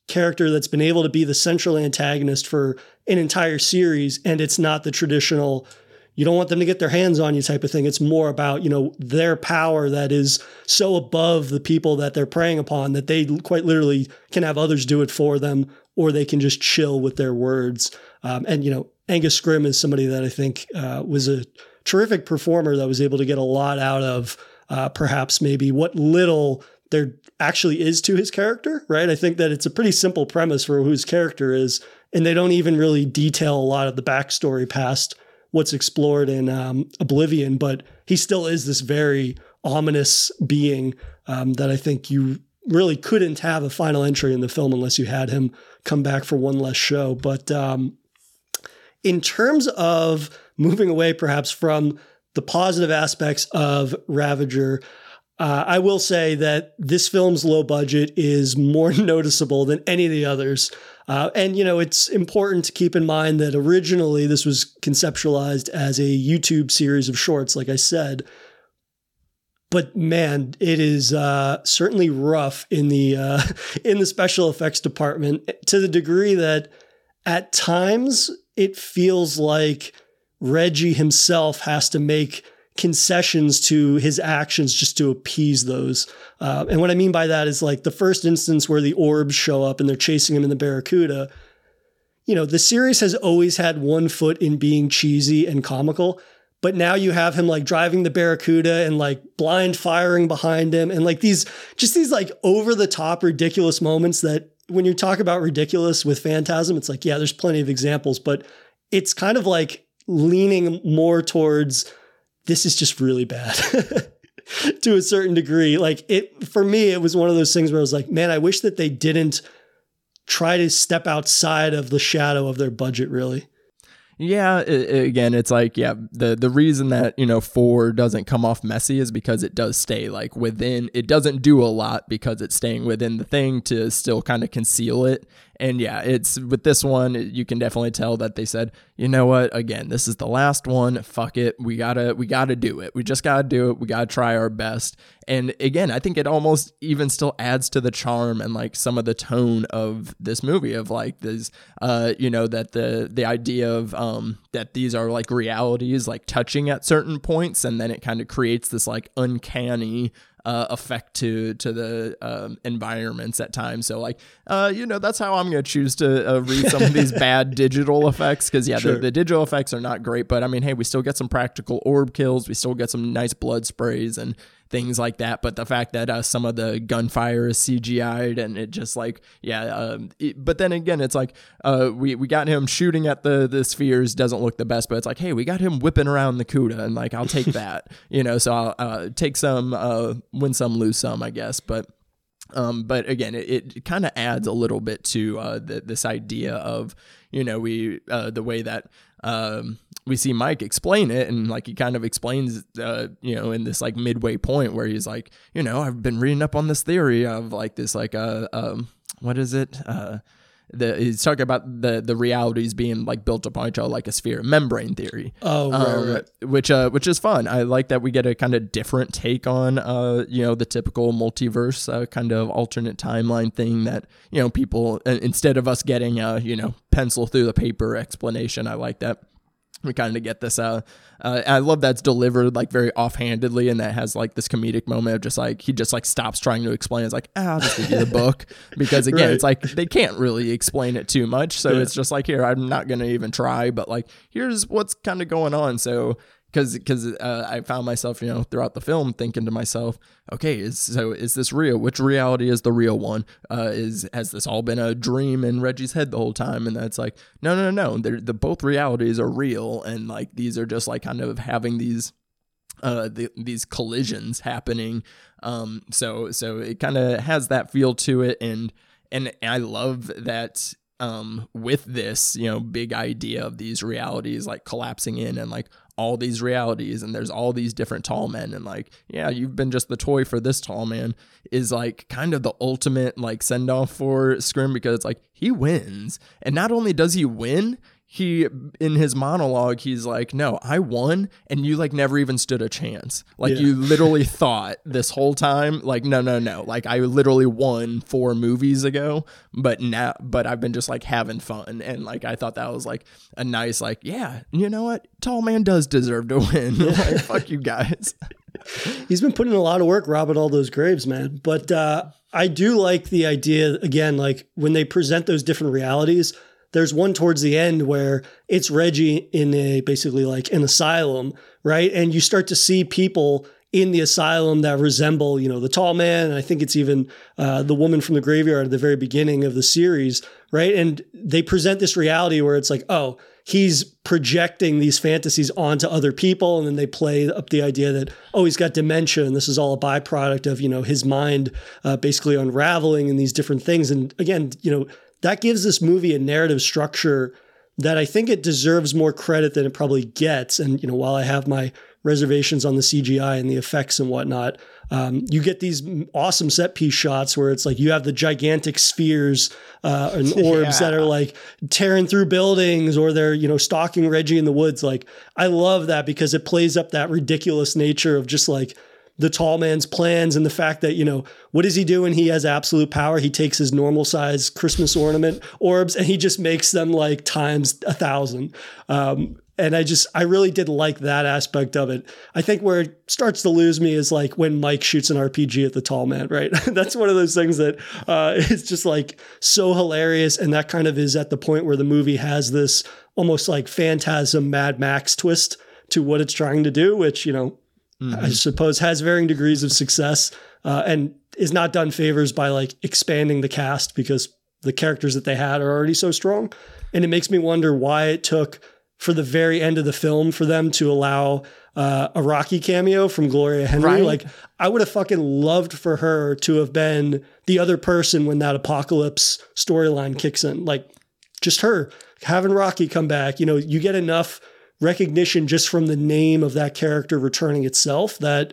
character that's been able to be the central antagonist for an entire series and it's not the traditional you don't want them to get their hands on you type of thing. It's more about, you know, their power that is so above the people that they're preying upon that they quite literally can have others do it for them or they can just chill with their words. Um, and, you know, Angus Scrimm is somebody that I think uh, was a terrific performer that was able to get a lot out of uh, perhaps maybe what little there actually is to his character, right? I think that it's a pretty simple premise for whose character is, and they don't even really detail a lot of the backstory past what's explored in um, Oblivion, but he still is this very ominous being um, that I think you really couldn't have a final entry in the film unless you had him come back for one less show. But um, in terms of moving away perhaps from the positive aspects of Ravager, uh, I will say that this film's low budget is more noticeable than any of the others. Uh, and, you know, it's important to keep in mind that originally this was conceptualized as a YouTube series of shorts, like I said. But man, it is uh, certainly rough in the uh, in the special effects department to the degree that at times it feels like Reggie himself has to make concessions to his actions just to appease those. Uh, and what I mean by that is like the first instance where the orbs show up and they're chasing him in the Barracuda. You know, the series has always had one foot in being cheesy and comical, but now you have him like driving the Barracuda and like blind firing behind him and like these just these like over the top ridiculous moments that when you talk about ridiculous with Phantasm, it's like, yeah, there's plenty of examples, but it's kind of like leaning more towards this is just really bad to a certain degree. Like it, for me, it was one of those things where I was like, man, I wish that they didn't try to step outside of the shadow of their budget, really. Yeah, it, again, it's like yeah, the the reason that you know four doesn't come off messy is because it does stay like within. It doesn't do a lot because it's staying within the thing to still kind of conceal it and yeah, it's with this one, you can definitely tell that they said, you know what, again, this is the last one. Fuck it. We gotta we gotta do it. We just gotta do it. We gotta try our best. And again, I think it almost even still adds to the charm and like some of the tone of this movie of like this uh, you know, that the the idea of um that these are like realities like touching at certain points and then it kind of creates this like uncanny uh, effect to to the um, environments at times. So like, uh, you know, that's how I'm going to choose to uh, read some of these bad digital effects because yeah, sure. the, the, digital effects are not great, but I mean, hey, we still get some practical orb kills, we still get some nice blood sprays and things like that. But the fact that uh, some of the gunfire is CGI'd and it just like, yeah. Um, it, but then again, it's like uh, we, we got him shooting at the, the spheres doesn't look the best, but it's like, hey, we got him whipping around the CUDA and like, I'll take that, you know, so I'll uh, take some, uh, win some, lose some, I guess. But um, but again, it, it kind of adds a little bit to uh, the, this idea of, you know, we uh, the way that um, we see Mike explain it, and like he kind of explains, uh, you know, in this like midway point where he's like, you know, I've been reading up on this theory of like this like uh um what is it uh the he's talking about the the realities being like built upon each other like a sphere membrane theory. Oh, right, um, right. Which uh which is fun. I like that we get a kind of different take on uh you know the typical multiverse uh, kind of alternate timeline thing that you know people uh, instead of us getting a you know pencil through the paper explanation. I like that we kind of get this uh, uh i love that's delivered like very offhandedly and that has like this comedic moment of just like he just like stops trying to explain it's like ah, i'll just give you the book because again Right. it's like they can't really explain it too much so Yeah. it's just like here i'm not gonna even try but like here's what's kind of going on so because because uh, I found myself you know throughout the film thinking to myself, okay, is so is this real? Which reality is the real one? Uh, is has this all been a dream in Reggie's head the whole time? And that's like no no no. They're, the both realities are real, and like these are just like kind of having these uh the, these collisions happening um so so it kind of has that feel to it and and i love that um with this you know big idea of these realities like collapsing in and like all these realities and there's all these different tall men and like yeah you've been just the toy for this tall man is like kind of the ultimate like send off for Scrimm because it's like he wins. And not only does he win he in his monologue he's like no i won and you like never even stood a chance. Like Yeah. you literally thought this whole time like no no no. Like i literally won four movies ago but now but i've been just like having fun. And like i thought that was like a nice like yeah you know what? Tall man does deserve to win. Like fuck you guys. He's been putting a lot of work robbing all those graves, man. But uh, I do like the idea, again, like when they present those different realities, there's one towards the end where it's Reggie in a basically like an asylum, right? And you start to see people in the asylum that resemble, you know, the tall man. And I think it's even uh, the woman from the graveyard at the very beginning of the series, right? And they present this reality where it's like, oh, he's projecting these fantasies onto other people. And then they play up the idea that, oh, he's got dementia and this is all a byproduct of, you know, his mind uh, basically unraveling and these different things. And again, you know, that gives this movie a narrative structure that I think it deserves more credit than it probably gets. And you know, while I have my reservations on the CGI and the effects and whatnot, um, you get these awesome set piece shots where it's like you have the gigantic spheres uh, and orbs that are like tearing through buildings, or they're you know stalking Reggie in the woods. Like I love that because it plays up that ridiculous nature of just like the tall man's plans and the fact that you know what does he do when he has absolute power. He takes his normal size christmas ornament orbs and he just makes them like times a thousand. Um, and i just i really did like that aspect of it. I think where it starts to lose me is like when mike shoots an rpg at the tall man right? That's one of those things that uh, is just like so hilarious. And that kind of is at the point where the movie has this almost like phantasm mad max twist to what it's trying to do which you know I suppose has varying degrees of success uh, and is not done favors by like expanding the cast because the characters that they had are already so strong. And it makes me wonder why it took for the very end of the film for them to allow uh, a Rocky cameo from Gloria Henry. Right. Like I would have fucking loved for her to have been the other person when that apocalypse storyline kicks in. Like just her having Rocky come back. You know, you get enough recognition just from the name of that character returning itself that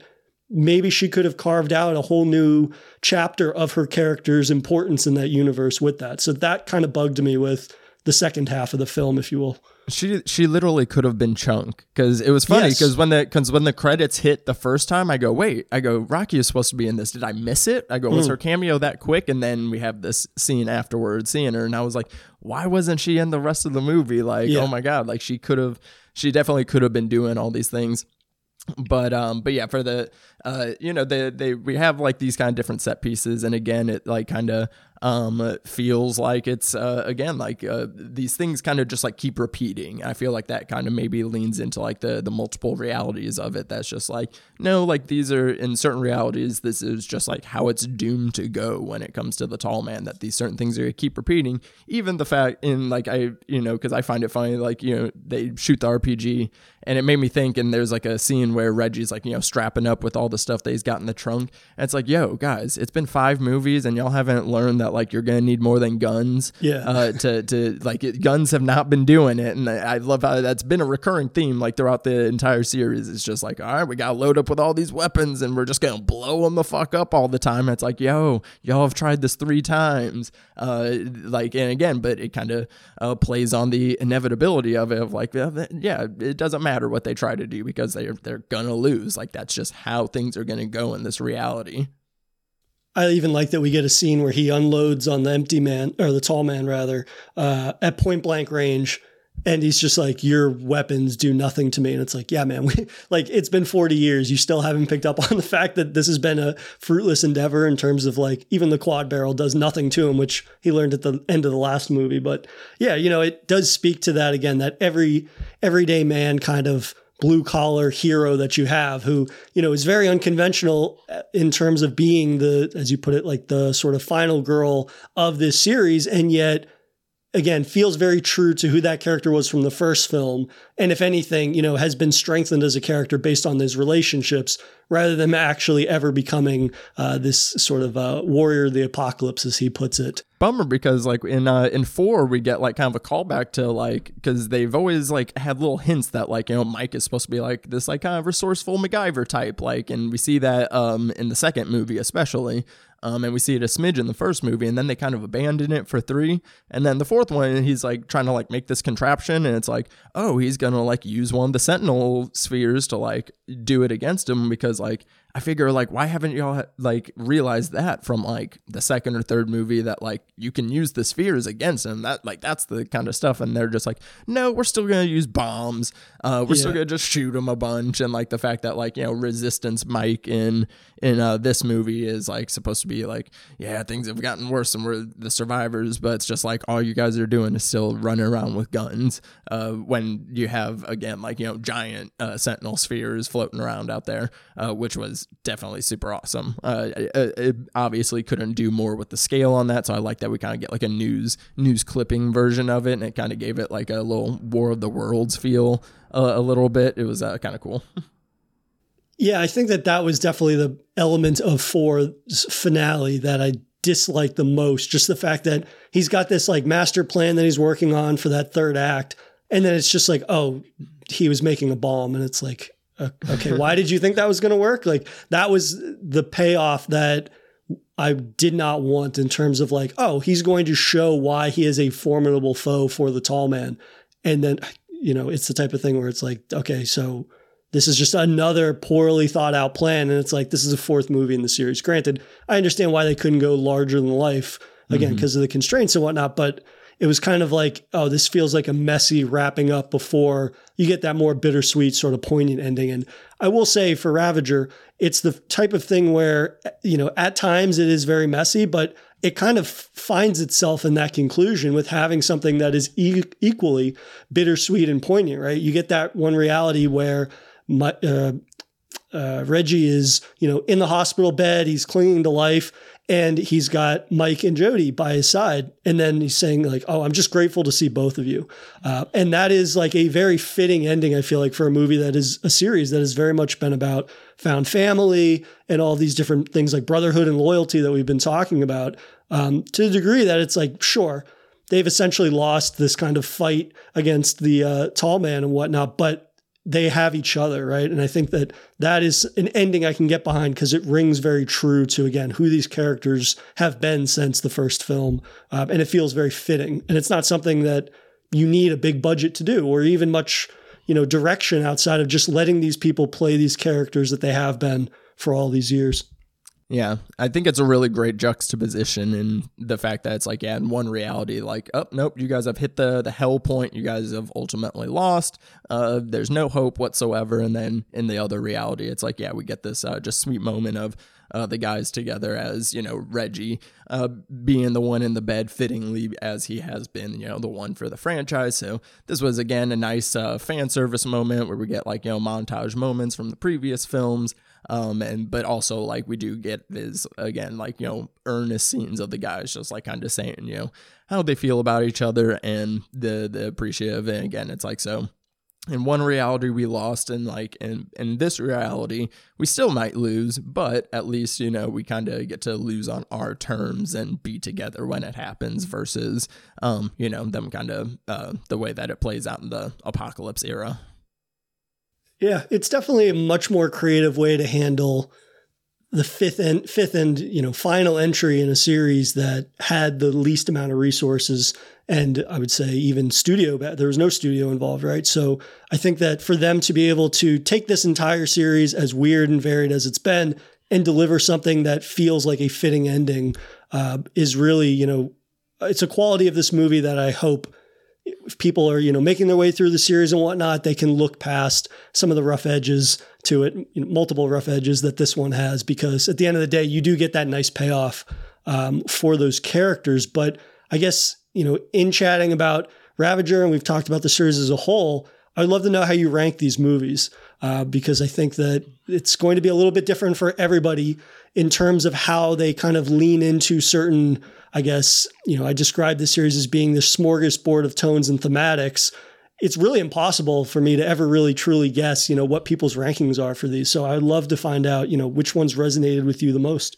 maybe she could have carved out a whole new chapter of her character's importance in that universe with that. So that kind of bugged me with the second half of the film, if you will. She she literally could have been Chunk because it was funny Yes. because when the because when the credits hit the first time, I go wait, I go Rocky is supposed to be in this. Did I miss it? I go Hmm. was her cameo that quick? And then we have this scene afterwards seeing her, and I was like, why wasn't she in the rest of the movie? Like Yeah. oh my god, like she could have, she definitely could have been doing all these things. But um but yeah for the uh you know they they we have like these kind of different set pieces. And again it like kind of um feels like it's uh again like uh these things kind of just like keep repeating. I feel like that kind of maybe leans into like the the multiple realities of it that's just like no like these are in certain realities this is just like how it's doomed to go when it comes to the tall man that these certain things are keep repeating. Even the fact in like i you know because i find it funny like you know they shoot the rpg and it made me think and there's like a scene where reggie's like you know strapping up with all the stuff that he's got in the trunk. And it's like yo guys it's been five movies and y'all haven't learned that like you're gonna need more than guns Yeah. uh to to like it, guns have not been doing it. And i I love how that's been a recurring theme like throughout the entire series. It's just like all right we gotta load up with all these weapons and we're just gonna blow them the fuck up all the time. It's like yo y'all have tried this three times. Uh like and again but it kind of uh, plays on the inevitability of it of like yeah, yeah it doesn't matter what they try to do because they're they're gonna lose. Like that's just how things are gonna go in this reality I even like that we get a scene where he unloads on the empty man or the tall man rather uh, at point blank range, and he's just like your weapons do nothing to me. And it's like yeah man we, like it's been 40 years. You still haven't picked up on the fact that this has been a fruitless endeavor in terms of like even the quad barrel does nothing to him which he learned at the end of the last movie. But yeah you know it does speak to that again that every everyday man kind of blue collar hero that you have who you know is very unconventional uh, in terms of being the as you put it like the sort of final girl of this series and yet again feels very true to who that character was from the first film and if anything you know has been strengthened as a character based on those relationships rather than actually ever becoming uh, this sort of uh, warrior of the apocalypse as he puts it bummer because like in uh in four we get like kind of a callback to like because they've always like had little hints that like you know mike is supposed to be like this like kind of resourceful macgyver type like and we see that um in the second movie especially um, and we see it a smidge in the first movie, and then they kind of abandon it for three. And then the fourth one, he's like trying to like make this contraption, and it's like, oh, he's gonna like use one of the Sentinel spheres to like do it against him because like I figure like why haven't y'all like realized that from like the second or third movie that like you can use the spheres against him that like that's the kind of stuff and they're just like no we're still gonna use bombs uh we're yeah. still gonna just shoot them a bunch and like the fact that like you know resistance Mike in in uh this movie is like supposed to be like yeah things have gotten worse and we're the survivors but it's just like all you guys are doing is still running around with guns uh when you have again like you know giant uh, sentinel spheres floating around out there uh which was definitely super awesome. Uh, it, it, obviously couldn't do more with the scale on that, so I like that we kind of get like a news news clipping version of it, and it kind of gave it like a little War of the Worlds feel uh, a little bit. It was uh, kind of cool. yeah, I think that that was definitely the element of four's finale that I disliked the most. Just the fact that he's got this like master plan that he's working on for that third act, and then it's just like, oh, he was making a bomb, and it's like, okay, why did you think that was going to work? Like that was the payoff that I did not want in terms of like, oh, he's going to show why he is a formidable foe for the tall man. And then, you know, it's the type of thing where it's like, okay, so this is just another poorly thought out plan. And it's like, this is a fourth movie in the series. Granted, I understand why they couldn't go larger than life again, because mm-hmm. of the constraints and whatnot, but it was kind of like, oh, this feels like a messy wrapping up before you get that more bittersweet, sort of poignant ending. And I will say for Ravager, it's the type of thing where, you know, at times it is very messy, but it kind of finds itself in that conclusion with having something that is e- equally bittersweet and poignant, right? You get that one reality where my, uh, uh, Reggie is, you know, in the hospital bed, he's clinging to life and he's got Mike and Jody by his side. And then he's saying like, "Oh, I'm just grateful to see both of you," uh, and that is like a very fitting ending. I feel like for a movie that is a series that has very much been about found family and all these different things like brotherhood and loyalty that we've been talking about. Um, to the degree that it's like, sure, they've essentially lost this kind of fight against the uh, tall man and whatnot, but they have each other, right? And I think that that is an ending I can get behind because it rings very true to again who these characters have been since the first film, um, and it feels very fitting. And it's not something that you need a big budget to do, or even much you know direction outside of just letting these people play these characters that they have been for all these years. Yeah, I think it's a really great juxtaposition in the fact that it's like, yeah, in one reality, like, oh nope, you guys have hit the the hell point. You guys have ultimately lost. Uh, there's no hope whatsoever. And then in the other reality, it's like, yeah, we get this uh, just sweet moment of uh, the guys together as you know Reggie uh, being the one in the bed fittingly as he has been you know the one for the franchise. So this was again a nice uh, fan service moment where we get like you know montage moments from the previous films. Um, and but also like we do get this again, like, you know, earnest scenes of the guys just like kind of saying, you know, how they feel about each other and the the appreciative. And again, it's like so in one reality we lost and like in in this reality we still might lose but at least you know we kind of get to lose on our terms and be together when it happens versus um you know them kind of uh the way that it plays out in the apocalypse era yeah, it's definitely a much more creative way to handle the fifth and fifth and you know final entry in a series that had the least amount of resources and I would say even studio there was no studio involved right? So I think that for them to be able to take this entire series as weird and varied as it's been and deliver something that feels like a fitting ending uh, is really you know it's a quality of this movie that I hope if people are, you know, making their way through the series and whatnot, they can look past some of the rough edges to it, you know, multiple rough edges that this one has, because at the end of the day, you do get that nice payoff um, for those characters. But I guess, you know, in chatting about Ravager, and we've talked about the series as a whole, I'd love to know how you rank these movies uh, because I think that it's going to be a little bit different for everybody in terms of how they kind of lean into certain, I guess, you know, I described the series as being this smorgasbord of tones and thematics. It's really impossible for me to ever really truly guess, you know, what people's rankings are for these. So I'd love to find out, you know, which ones resonated with you the most.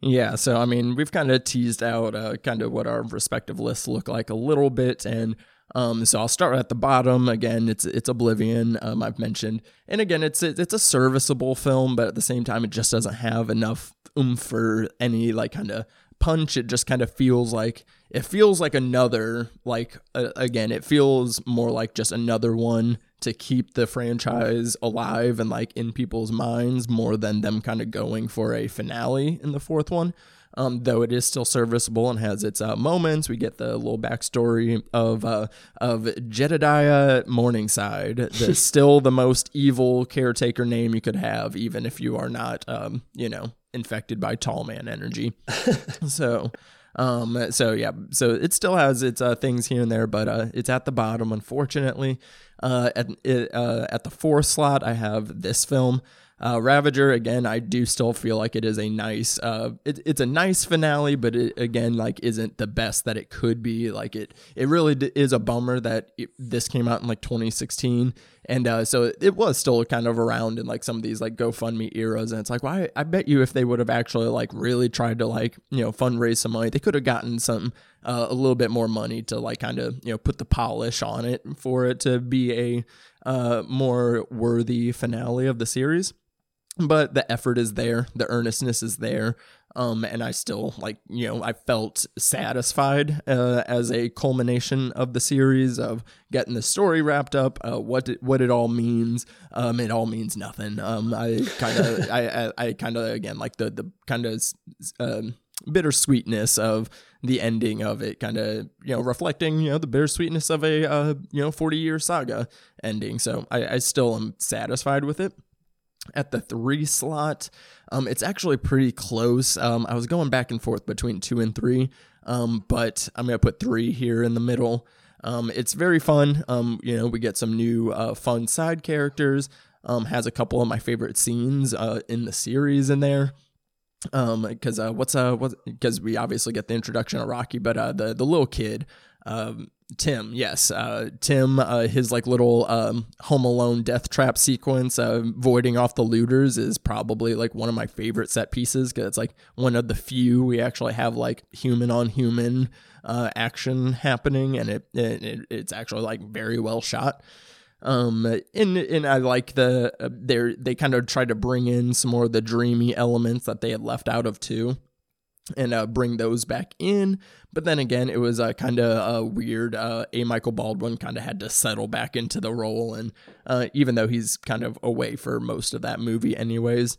Yeah, so I mean, we've kind of teased out uh, kind of what our respective lists look like a little bit, and um, so I'll start at the bottom. Again, it's it's Oblivion. Um, I've mentioned, and again, it's it's a serviceable film, but at the same time, it just doesn't have enough oomph for any like kind of punch. It just kind of feels like it feels like another like uh, again, it feels more like just another one to keep the franchise alive and like in people's minds more than them kind of going for a finale in the fourth one. Um, though it is still serviceable and has its uh, moments. We get the little backstory of uh, of Jebediah Morningside, the still the most evil caretaker name you could have, even if you are not, um, you know, infected by tall man energy. so. Um, so yeah, so it still has its uh, things here and there, but uh, it's at the bottom, unfortunately. Uh, at it, uh, at the fourth slot, I have this film. Uh, Ravager again, I do still feel like it is a nice, uh, it, it's a nice finale, but it again like isn't the best that it could be. Like it, it really d- is a bummer that it, this came out in like 2016, and uh, so it was still kind of around in like some of these like GoFundMe eras, and it's like, well, I, I bet you if they would have actually like really tried to like you know fundraise some money, they could have gotten some uh, a little bit more money to like kind of you know put the polish on it for it to be a uh, more worthy finale of the series but the effort is there the earnestness is there um, and i still like you know i felt satisfied uh, as a culmination of the series of getting the story wrapped up uh, what it, what it all means. Um, it all means nothing. Um, i kind of i i, I kind of again like the the kind of um, bittersweetness of the ending of it kind of you know reflecting you know the bittersweetness of a uh, you know 40 year saga ending. So I, I still am satisfied with it at the three slot. Um, it's actually pretty close. Um, I was going back and forth between two and three, um, but I'm gonna put three here in the middle. Um, it's very fun. Um, you know, we get some new uh, fun side characters. Um, has a couple of my favorite scenes uh, in the series in there. Um, because uh, what's uh? Because we obviously get the introduction of Rocky, but uh, the the little kid, um, Tim, yes, uh, Tim, uh, his like little um, Home Alone death trap sequence, uh, voiding off the looters, is probably like one of my favorite set pieces because it's like one of the few we actually have like human on human uh, action happening, and it, it it's actually like very well shot. Um, and and I like the uh, they they kind of try to bring in some more of the dreamy elements that they had left out of two and uh, bring those back in. But then again, it was uh, kind of a weird. Uh, A. Michael Baldwin kind of had to settle back into the role, and uh, even though he's kind of away for most of that movie, anyways,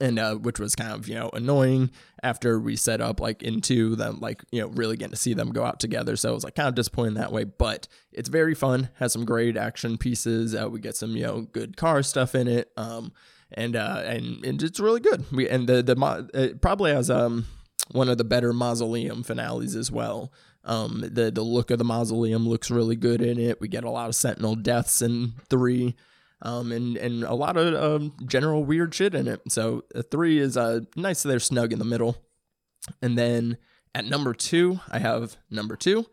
and uh, which was kind of you know annoying after we set up like into them like you know really getting to see them go out together so it was like kind of disappointing that way but it's very fun has some great action pieces uh, we get some you know good car stuff in it um and uh, and and it's really good. We and the the it probably has um one of the better mausoleum finales as well. Um, the the look of the mausoleum looks really good in it. We get a lot of sentinel deaths in three, um, and and a lot of um, general weird shit in it. So uh, three is uh nice. They're snug in the middle, and then at number two, I have number two.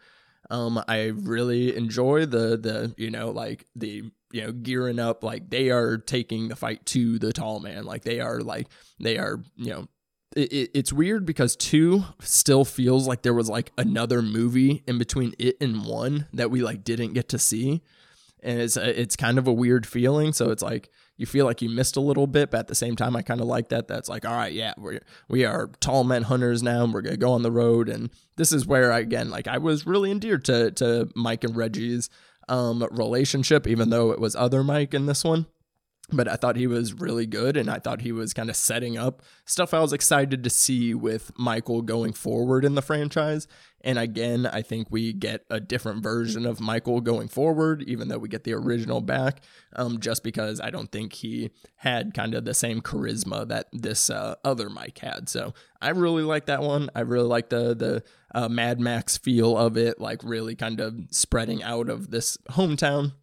Um, I really enjoy the the you know like the you know gearing up like they are taking the fight to the tall man like they are like they are you know it, it's weird because two still feels like there was like another movie in between it and one that we like didn't get to see. And it's it's kind of a weird feeling. So it's like you feel like you missed a little bit but at the same time i kind of like that that's like all right yeah we we are tall men hunters now and we're gonna go on the road. And this is where I, again like i was really endeared to to mike and reggie's um, relationship, even though it was other Mike in this one. But I thought he was really good and I thought he was kind of setting up stuff I was excited to see with Michael going forward in the franchise. And again, I think we get a different version of Michael going forward, even though we get the original back, um, just because I don't think he had kind of the same charisma that this uh, other Mike had. So I really like that one. I really like the the uh, Mad Max feel of it, like really kind of spreading out of this hometown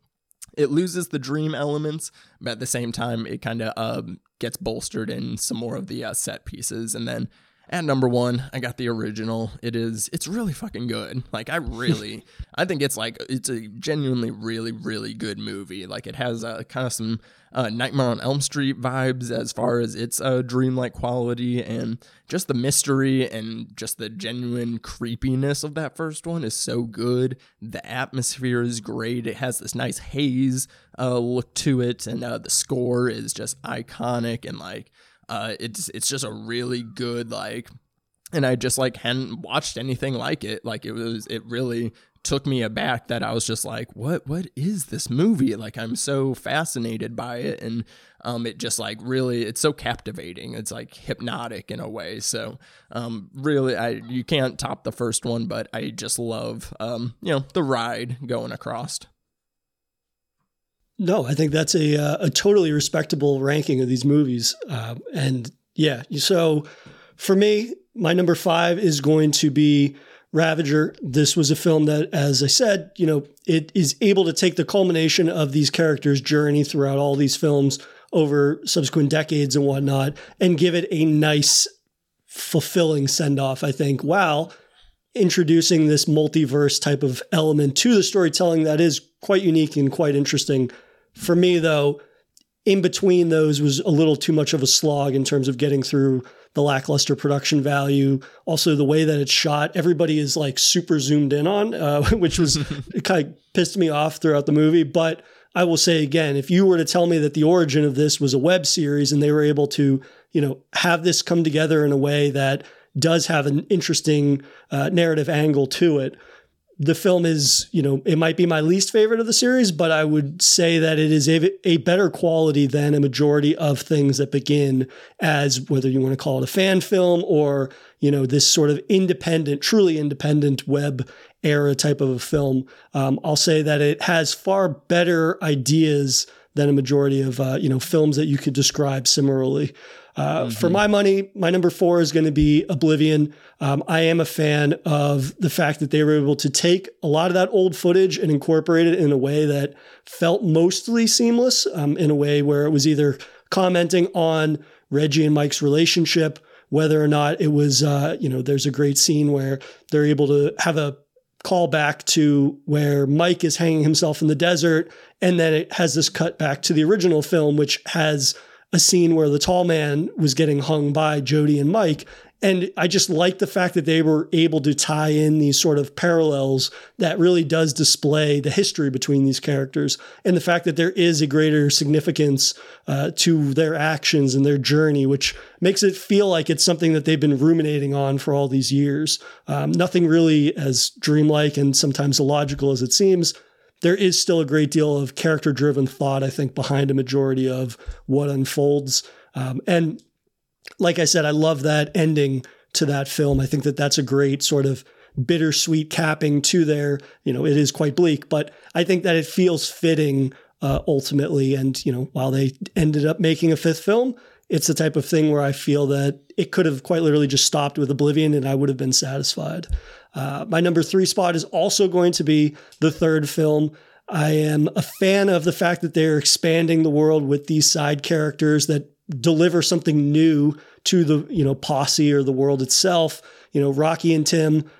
it loses the dream elements, but at the same time, it kind of um, gets bolstered in some more of the uh, set pieces. And then at number one, I got the original. It is, it's really fucking good. Like, I really, I think it's like, it's a genuinely really, really good movie. Like, it has uh, kind of some uh, Nightmare on Elm Street vibes as far as its uh, dreamlike quality and just the mystery and just the genuine creepiness of that first one is so good. The atmosphere is great. It has this nice haze uh, look to it, and uh, the score is just iconic and like, uh, it's it's just a really good like and I just like hadn't watched anything like it. Like it was, it really took me aback that I was just like, what, what is this movie? Like I'm so fascinated by it. And, um, it just like really, it's so captivating. It's like hypnotic in a way. So, um, really, I, you can't top the first one, but I just love, um, you know, the ride going across. No, I think that's a uh, a totally respectable ranking of these movies. Uh, and yeah, so for me, my number five is going to be Ravager. This was a film that, as I said, you know, it is able to take the culmination of these characters' journey throughout all these films over subsequent decades and whatnot, and give it a nice, fulfilling send off. I think. Wow introducing this multiverse type of element to the storytelling that is quite unique and quite interesting for me, though, in between those was a little too much of a slog in terms of getting through the lackluster production value. Also, the way that it's shot, everybody is like super zoomed in on, uh, which was it kind of pissed me off throughout the movie. But I will say again, if you were to tell me that the origin of this was a web series and they were able to, you know, have this come together in a way that does have an interesting uh, narrative angle to it, the film is, you know, it might be my least favorite of the series, but I would say that it is a, a better quality than a majority of things that begin as whether you want to call it a fan film or, you know, this sort of independent, truly independent web era type of a film. Um, I'll say that it has far better ideas than a majority of, uh, you know, films that you could describe similarly. Uh, mm-hmm. For my money, my number four is going to be Oblivion. Um, I am a fan of the fact that they were able to take a lot of that old footage and incorporate it in a way that felt mostly seamless, um, in a way where it was either commenting on Reggie and Mike's relationship, whether or not it was, uh, you know, there's a great scene where they're able to have a call back to where Mike is hanging himself in the desert. And then it has this cut back to the original film, which has a scene where the tall man was getting hung by Jody and Mike. And I just like the fact that they were able to tie in these sort of parallels that really does display the history between these characters and the fact that there is a greater significance uh, to their actions and their journey, which makes it feel like it's something that they've been ruminating on for all these years. Um, nothing really as dreamlike and sometimes illogical as it seems there is still a great deal of character driven thought, I think, behind a majority of what unfolds. Um, and like I said, I love that ending to that film. I think that that's a great sort of bittersweet capping to their, you know, it is quite bleak, but I think that it feels fitting uh, ultimately. And, you know, while they ended up making a fifth film, it's the type of thing where I feel that it could have quite literally just stopped with Oblivion and I would have been satisfied. Uh, my number three spot is also going to be the third film. I am a fan of the fact that they're expanding the world with these side characters that deliver something new to the you know posse or the world itself. You know, Rocky and Tim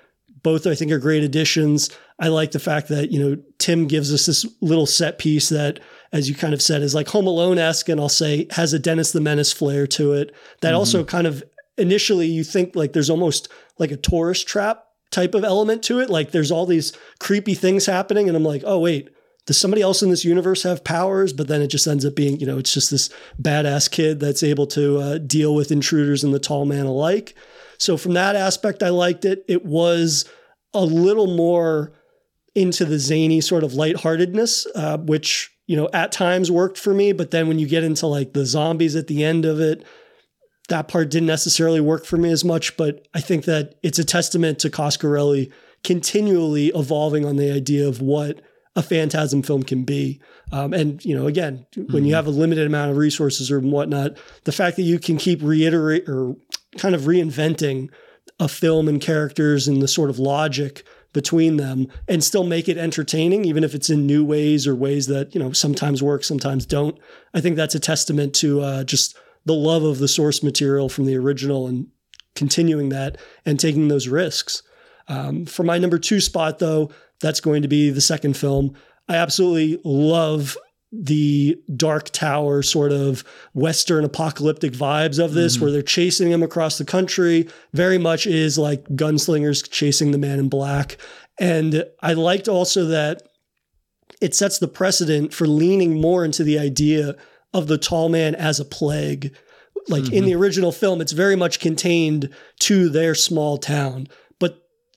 both I think are great additions. I like the fact that you know Tim gives us this little set piece that, as you kind of said, is like Home Alone esque, and I'll say has a Dennis the Menace flair to it. That mm-hmm. also kind of initially you think like there's almost like a tourist trap type of element to it. Like there's all these creepy things happening, and I'm like, oh wait, does somebody else in this universe have powers? But then it just ends up being, you know, it's just this badass kid that's able to uh, deal with intruders and the tall man alike. So from that aspect, I liked it. It was a little more into the zany sort of lightheartedness, uh, which you know, at times worked for me. But then when you get into like the zombies at the end of it, that part didn't necessarily work for me as much. But I think that it's a testament to Coscarelli continually evolving on the idea of what a phantasm film can be. Um, and, you know, again, when you have a limited amount of resources or whatnot, the fact that you can keep reiterate or kind of reinventing a film and characters and the sort of logic between them and still make it entertaining, even if it's in new ways or ways that, you know, sometimes work, sometimes don't. I think that's a testament to uh, just the love of the source material from the original and continuing that and taking those risks. Um, for my number two spot, though, that's going to be the second film. I absolutely love the Dark Tower sort of Western apocalyptic vibes of this, where mm-hmm. they're chasing him across the country. Very much is like gunslingers chasing the man in black. And I liked also that it sets the precedent for leaning more into the idea of the tall man as a plague. Like in mm-hmm. the original film, it's very much contained to their small town.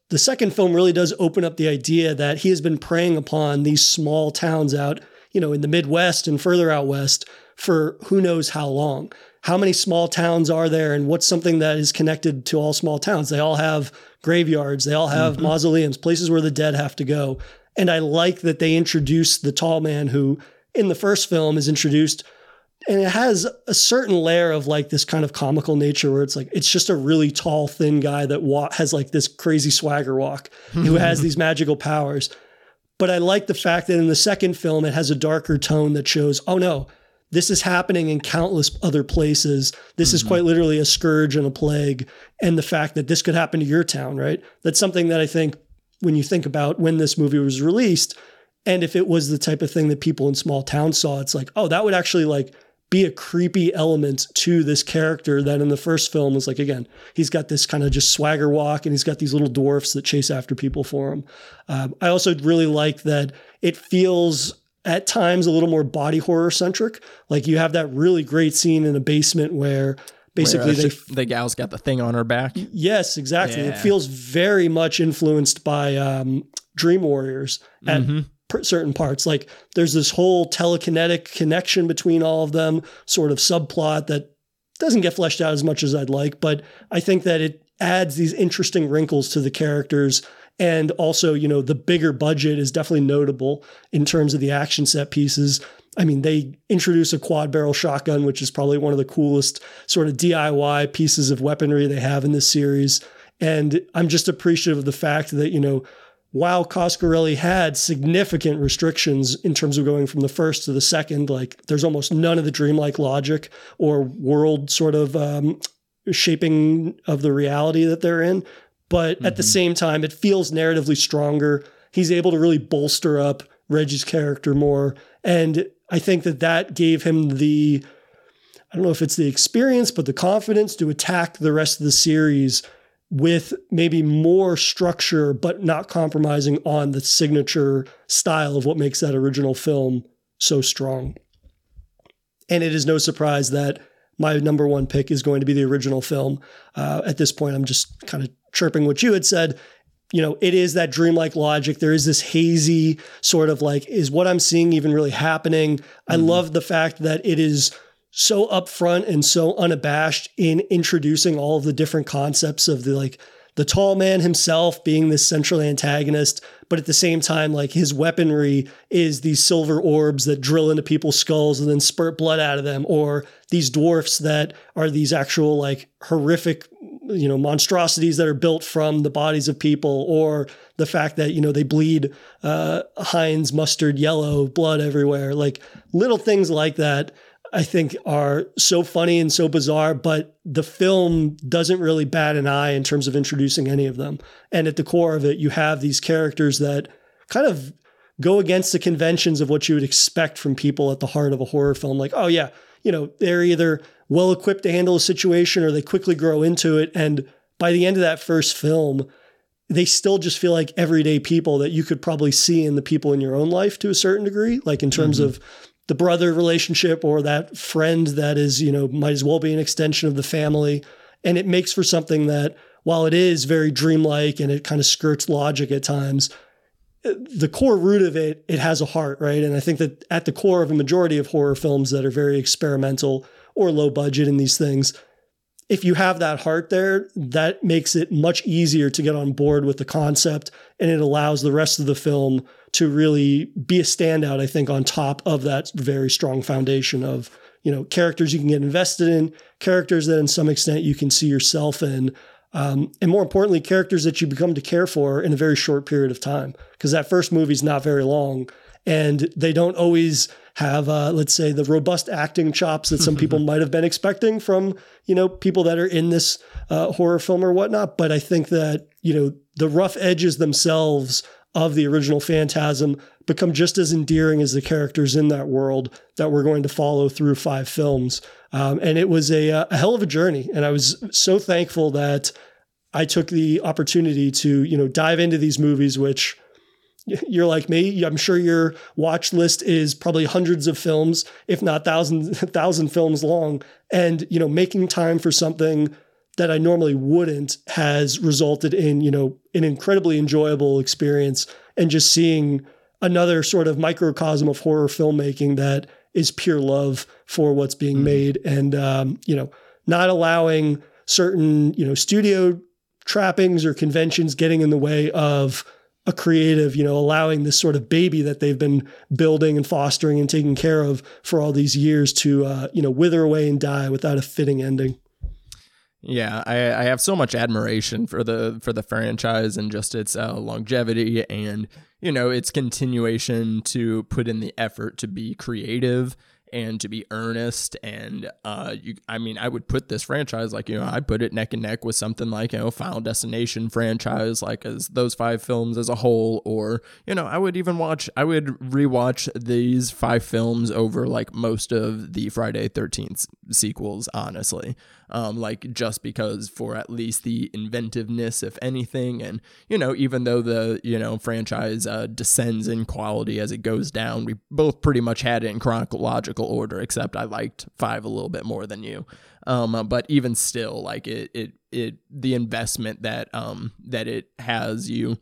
The second film really does open up the idea that he has been preying upon these small towns out, you know, in the Midwest and further out west for who knows how long. How many small towns are there, and what's something that is connected to all small towns? They all have graveyards, they all have mm-hmm. mausoleums, places where the dead have to go. And I like that they introduce the tall man who, in the first film, is introduced and it has a certain layer of like this kind of comical nature where it's like it's just a really tall thin guy that wa- has like this crazy swagger walk who has these magical powers. But i like the fact that in the second film it has a darker tone that shows oh no this is happening in countless other places. This is mm-hmm. quite literally a scourge and a plague. And the fact that this could happen to your town right? That's something that i think when you think about when this movie was released and if it was the type of thing that people in small towns saw it's like oh that would actually like be a creepy element to this character that in the first film was like again he's got this kind of just swagger walk and he's got these little dwarfs that chase after people for him um, i also really like that it feels at times a little more body horror centric like you have that really great scene in a basement where basically uh, they the gal's got the thing on her back. Yes, exactly. It feels very much influenced by um, Dream Warriors at per- certain parts. Like there's this whole telekinetic connection between all of them, sort of subplot that doesn't get fleshed out as much as I'd like, but I think that it adds these interesting wrinkles to the characters. And also, you know, the bigger budget is definitely notable in terms of the action set pieces. I mean, they introduce a quad barrel shotgun, which is probably one of the coolest sort of DIY pieces of weaponry they have in this series. And I'm just appreciative of the fact that, you know, while Coscarelli had significant restrictions in terms of going from the first to the second, like there's almost none of the dreamlike logic or world sort of um, shaping of the reality that they're in. But at the same time, it feels narratively stronger. He's able to really bolster up Reggie's character more. And I think that that gave him the, I don't know if it's the experience, but the confidence to attack the rest of the series with maybe more structure, but not compromising on the signature style of what makes that original film so strong. And it is no surprise that my number one pick is going to be the original film. Uh, at this point, I'm just kind of chirping what you had said. You know, it is that dreamlike logic. There is this hazy sort of like, is what I'm seeing even really happening? I love the fact that it is so upfront and so unabashed in introducing all of the different concepts of the like the tall man himself being this central antagonist, but at the same time, like his weaponry is these silver orbs that drill into people's skulls and then spurt blood out of them, or these dwarfs that are these actual like horrific, you know, monstrosities that are built from the bodies of people, or the fact that, you know, they bleed uh, Heinz mustard yellow blood everywhere. Like little things like that. I think are so funny and so bizarre, but the film doesn't really bat an eye in terms of introducing any of them. And at the core of it, you have these characters that kind of go against the conventions of what you would expect from people at the heart of a horror film. Like, oh, yeah, you know, they're either well equipped to handle a situation or they quickly grow into it. And by the end of that first film, they still just feel like everyday people that you could probably see in the people in your own life to a certain degree, like in terms mm-hmm. of the brother relationship or that friend that is, you know, might as well be an extension of the family. And it makes for something that, while it is very dreamlike and it kind of skirts logic at times, the core root of it, it has a heart, right? And I think that at the core of a majority of horror films that are very experimental or low budget in these things, if you have that heart there, that makes it much easier to get on board with the concept and it allows the rest of the film to really be a standout, I think, on top of that very strong foundation of, you know, characters you can get invested in, characters that in some extent you can see yourself in. Um, and more importantly, characters that you become to care for in a very short period of time. Because that first movie is not very long, and they don't always have, uh, let's say, the robust acting chops that some people might have been expecting from, you know, people that are in this uh, horror film or whatnot. But I think that, you know, the rough edges themselves of the original Phantasm become just as endearing as the characters in that world that we're going to follow through five films. Um, and it was a, uh, a hell of a journey. And I was so thankful that I took the opportunity to, you know, dive into these movies, which you're like me. I'm sure your watch list is probably hundreds of films, if not thousands, thousand films long. And, you know, making time for something that I normally wouldn't has resulted in, you know, an incredibly enjoyable experience and just seeing another sort of microcosm of horror filmmaking that is pure love for what's being mm-hmm. made and, um, you know, not allowing certain, you know, studio trappings or conventions getting in the way of a creative, you know, allowing this sort of baby that they've been building and fostering and taking care of for all these years to, uh, you know, wither away and die without a fitting ending. Yeah, I, I have so much admiration for the for the franchise and just its uh, longevity and you know its continuation to put in the effort to be creative and to be earnest and uh you I mean I would put this franchise like you know I put it neck and neck with something like you know Final Destination franchise like as those five films as a whole or you know I would even watch I would rewatch these five films over like most of the Friday 13th sequels honestly um, like just because for at least the inventiveness, if anything. And, you know, even though the, you know, franchise uh, descends in quality as it goes down, we both pretty much had it in chronological order, except I liked five a little bit more than you. Um, but even still, like it, it, it, the investment that, um, that it has you,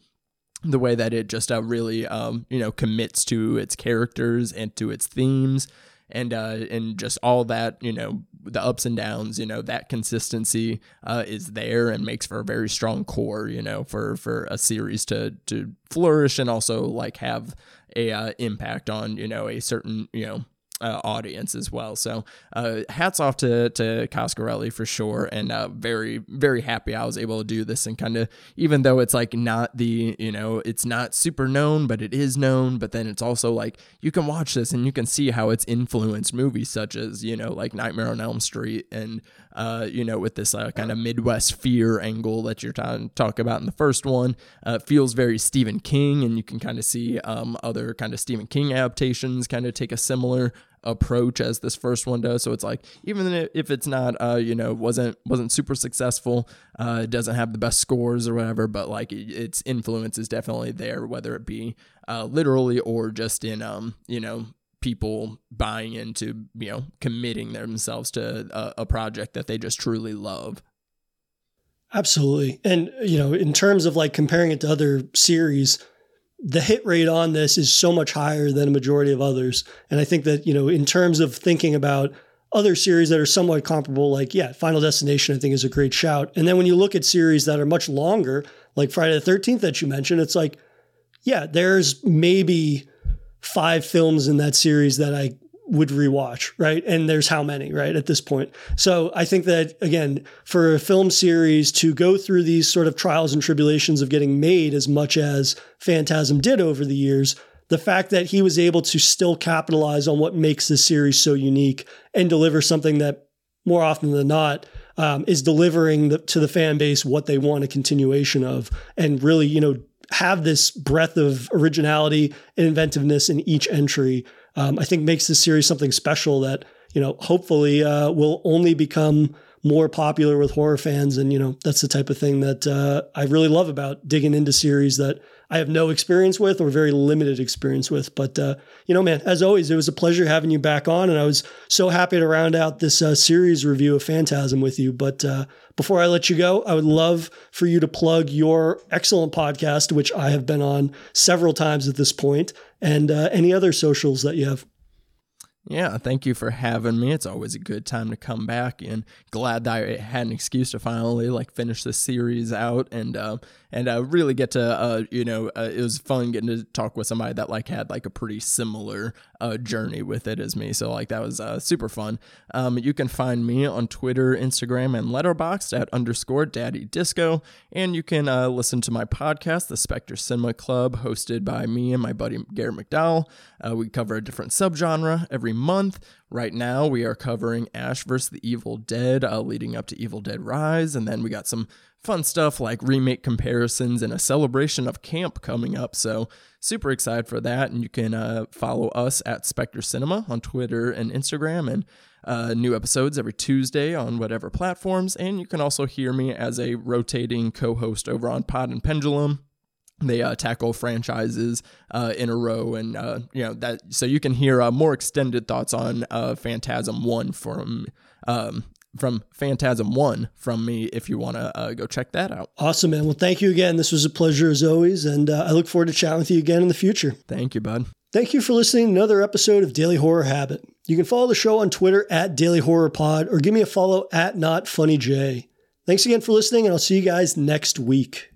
the way that it just uh, really, um, you know, commits to its characters and to its themes and uh, and just all that you know the ups and downs you know that consistency uh, is there and makes for a very strong core you know for for a series to to flourish and also like have a uh, impact on you know a certain you know uh, audience as well. So uh, hats off to to Coscarelli for sure, and uh, very very happy I was able to do this and kind of even though it's like not the you know it's not super known, but it is known. But then it's also like you can watch this and you can see how it's influenced movies such as you know like Nightmare on Elm Street and uh, you know with this uh, kind of Midwest fear angle that you're to talk about in the first one. Uh, feels very Stephen King, and you can kind of see um, other kind of Stephen King adaptations kind of take a similar approach as this first one does. So it's like even if it's not, uh, you know, wasn't wasn't super successful, uh, it doesn't have the best scores or whatever, but like its influence is definitely there, whether it be uh, literally or just in, um, you know, people buying into, you know, committing themselves to a, a project that they just truly love. Absolutely. And, you know, in terms of like comparing it to other series, the hit rate on this is so much higher than a majority of others. And I think that, you know, in terms of thinking about other series that are somewhat comparable, like, yeah, Final Destination, I think is a great shout. And then when you look at series that are much longer, like Friday the 13th that you mentioned, it's like, yeah, there's maybe five films in that series that I would rewatch, right? And there's how many, right, at this point. So I think that, again, for a film series to go through these sort of trials and tribulations of getting made as much as Phantasm did over the years, the fact that he was able to still capitalize on what makes this series so unique and deliver something that more often than not um, is delivering the, to the fan base what they want a continuation of and really, you know, have this breadth of originality and inventiveness in each entry um, I think makes this series something special that you know hopefully uh, will only become more popular with horror fans. And you know that's the type of thing that uh, I really love about digging into series that I have no experience with or very limited experience with. But, uh, you know, man, as always, it was a pleasure having you back on. And I was so happy to round out this uh, series review of Phantasm with you. But uh, before I let you go, I would love for you to plug your excellent podcast, which I have been on several times at this point, and uh, any other socials that you have. Yeah, thank you for having me. It's always a good time to come back, and glad that I had an excuse to finally like finish this series out and uh, and uh, really get to uh, you know uh, it was fun getting to talk with somebody that like had like a pretty similar uh, journey with it as me. So like that was uh, super fun. Um, you can find me on Twitter, Instagram, and Letterboxd at underscore Daddy Disco, and you can uh, listen to my podcast, The Specter Cinema Club, hosted by me and my buddy Garrett McDowell. Uh, we cover a different subgenre every month. Right now, we are covering Ash vs. the Evil Dead, uh, leading up to Evil Dead Rise, and then we got some fun stuff like remake comparisons and a celebration of camp coming up. So, super excited for that. And you can uh, follow us at Specter Cinema on Twitter and Instagram, and uh, new episodes every Tuesday on whatever platforms. And you can also hear me as a rotating co host over on Pod and Pendulum they uh, tackle franchises uh, in a row and uh, you know that so you can hear uh, more extended thoughts on phantasm 1 from um, from phantasm 1 from me if you want to uh, go check that out Awesome, man. Well, thank you again. This was a pleasure as always, and uh, I look forward to chatting with you again in the future. thank you bud Thank you for listening to another episode of Daily Horror Habit. You can follow the show on Twitter at Daily Horror Pod or give me a follow at Not Funny Jay. Thanks again for listening, and I'll see you guys next week.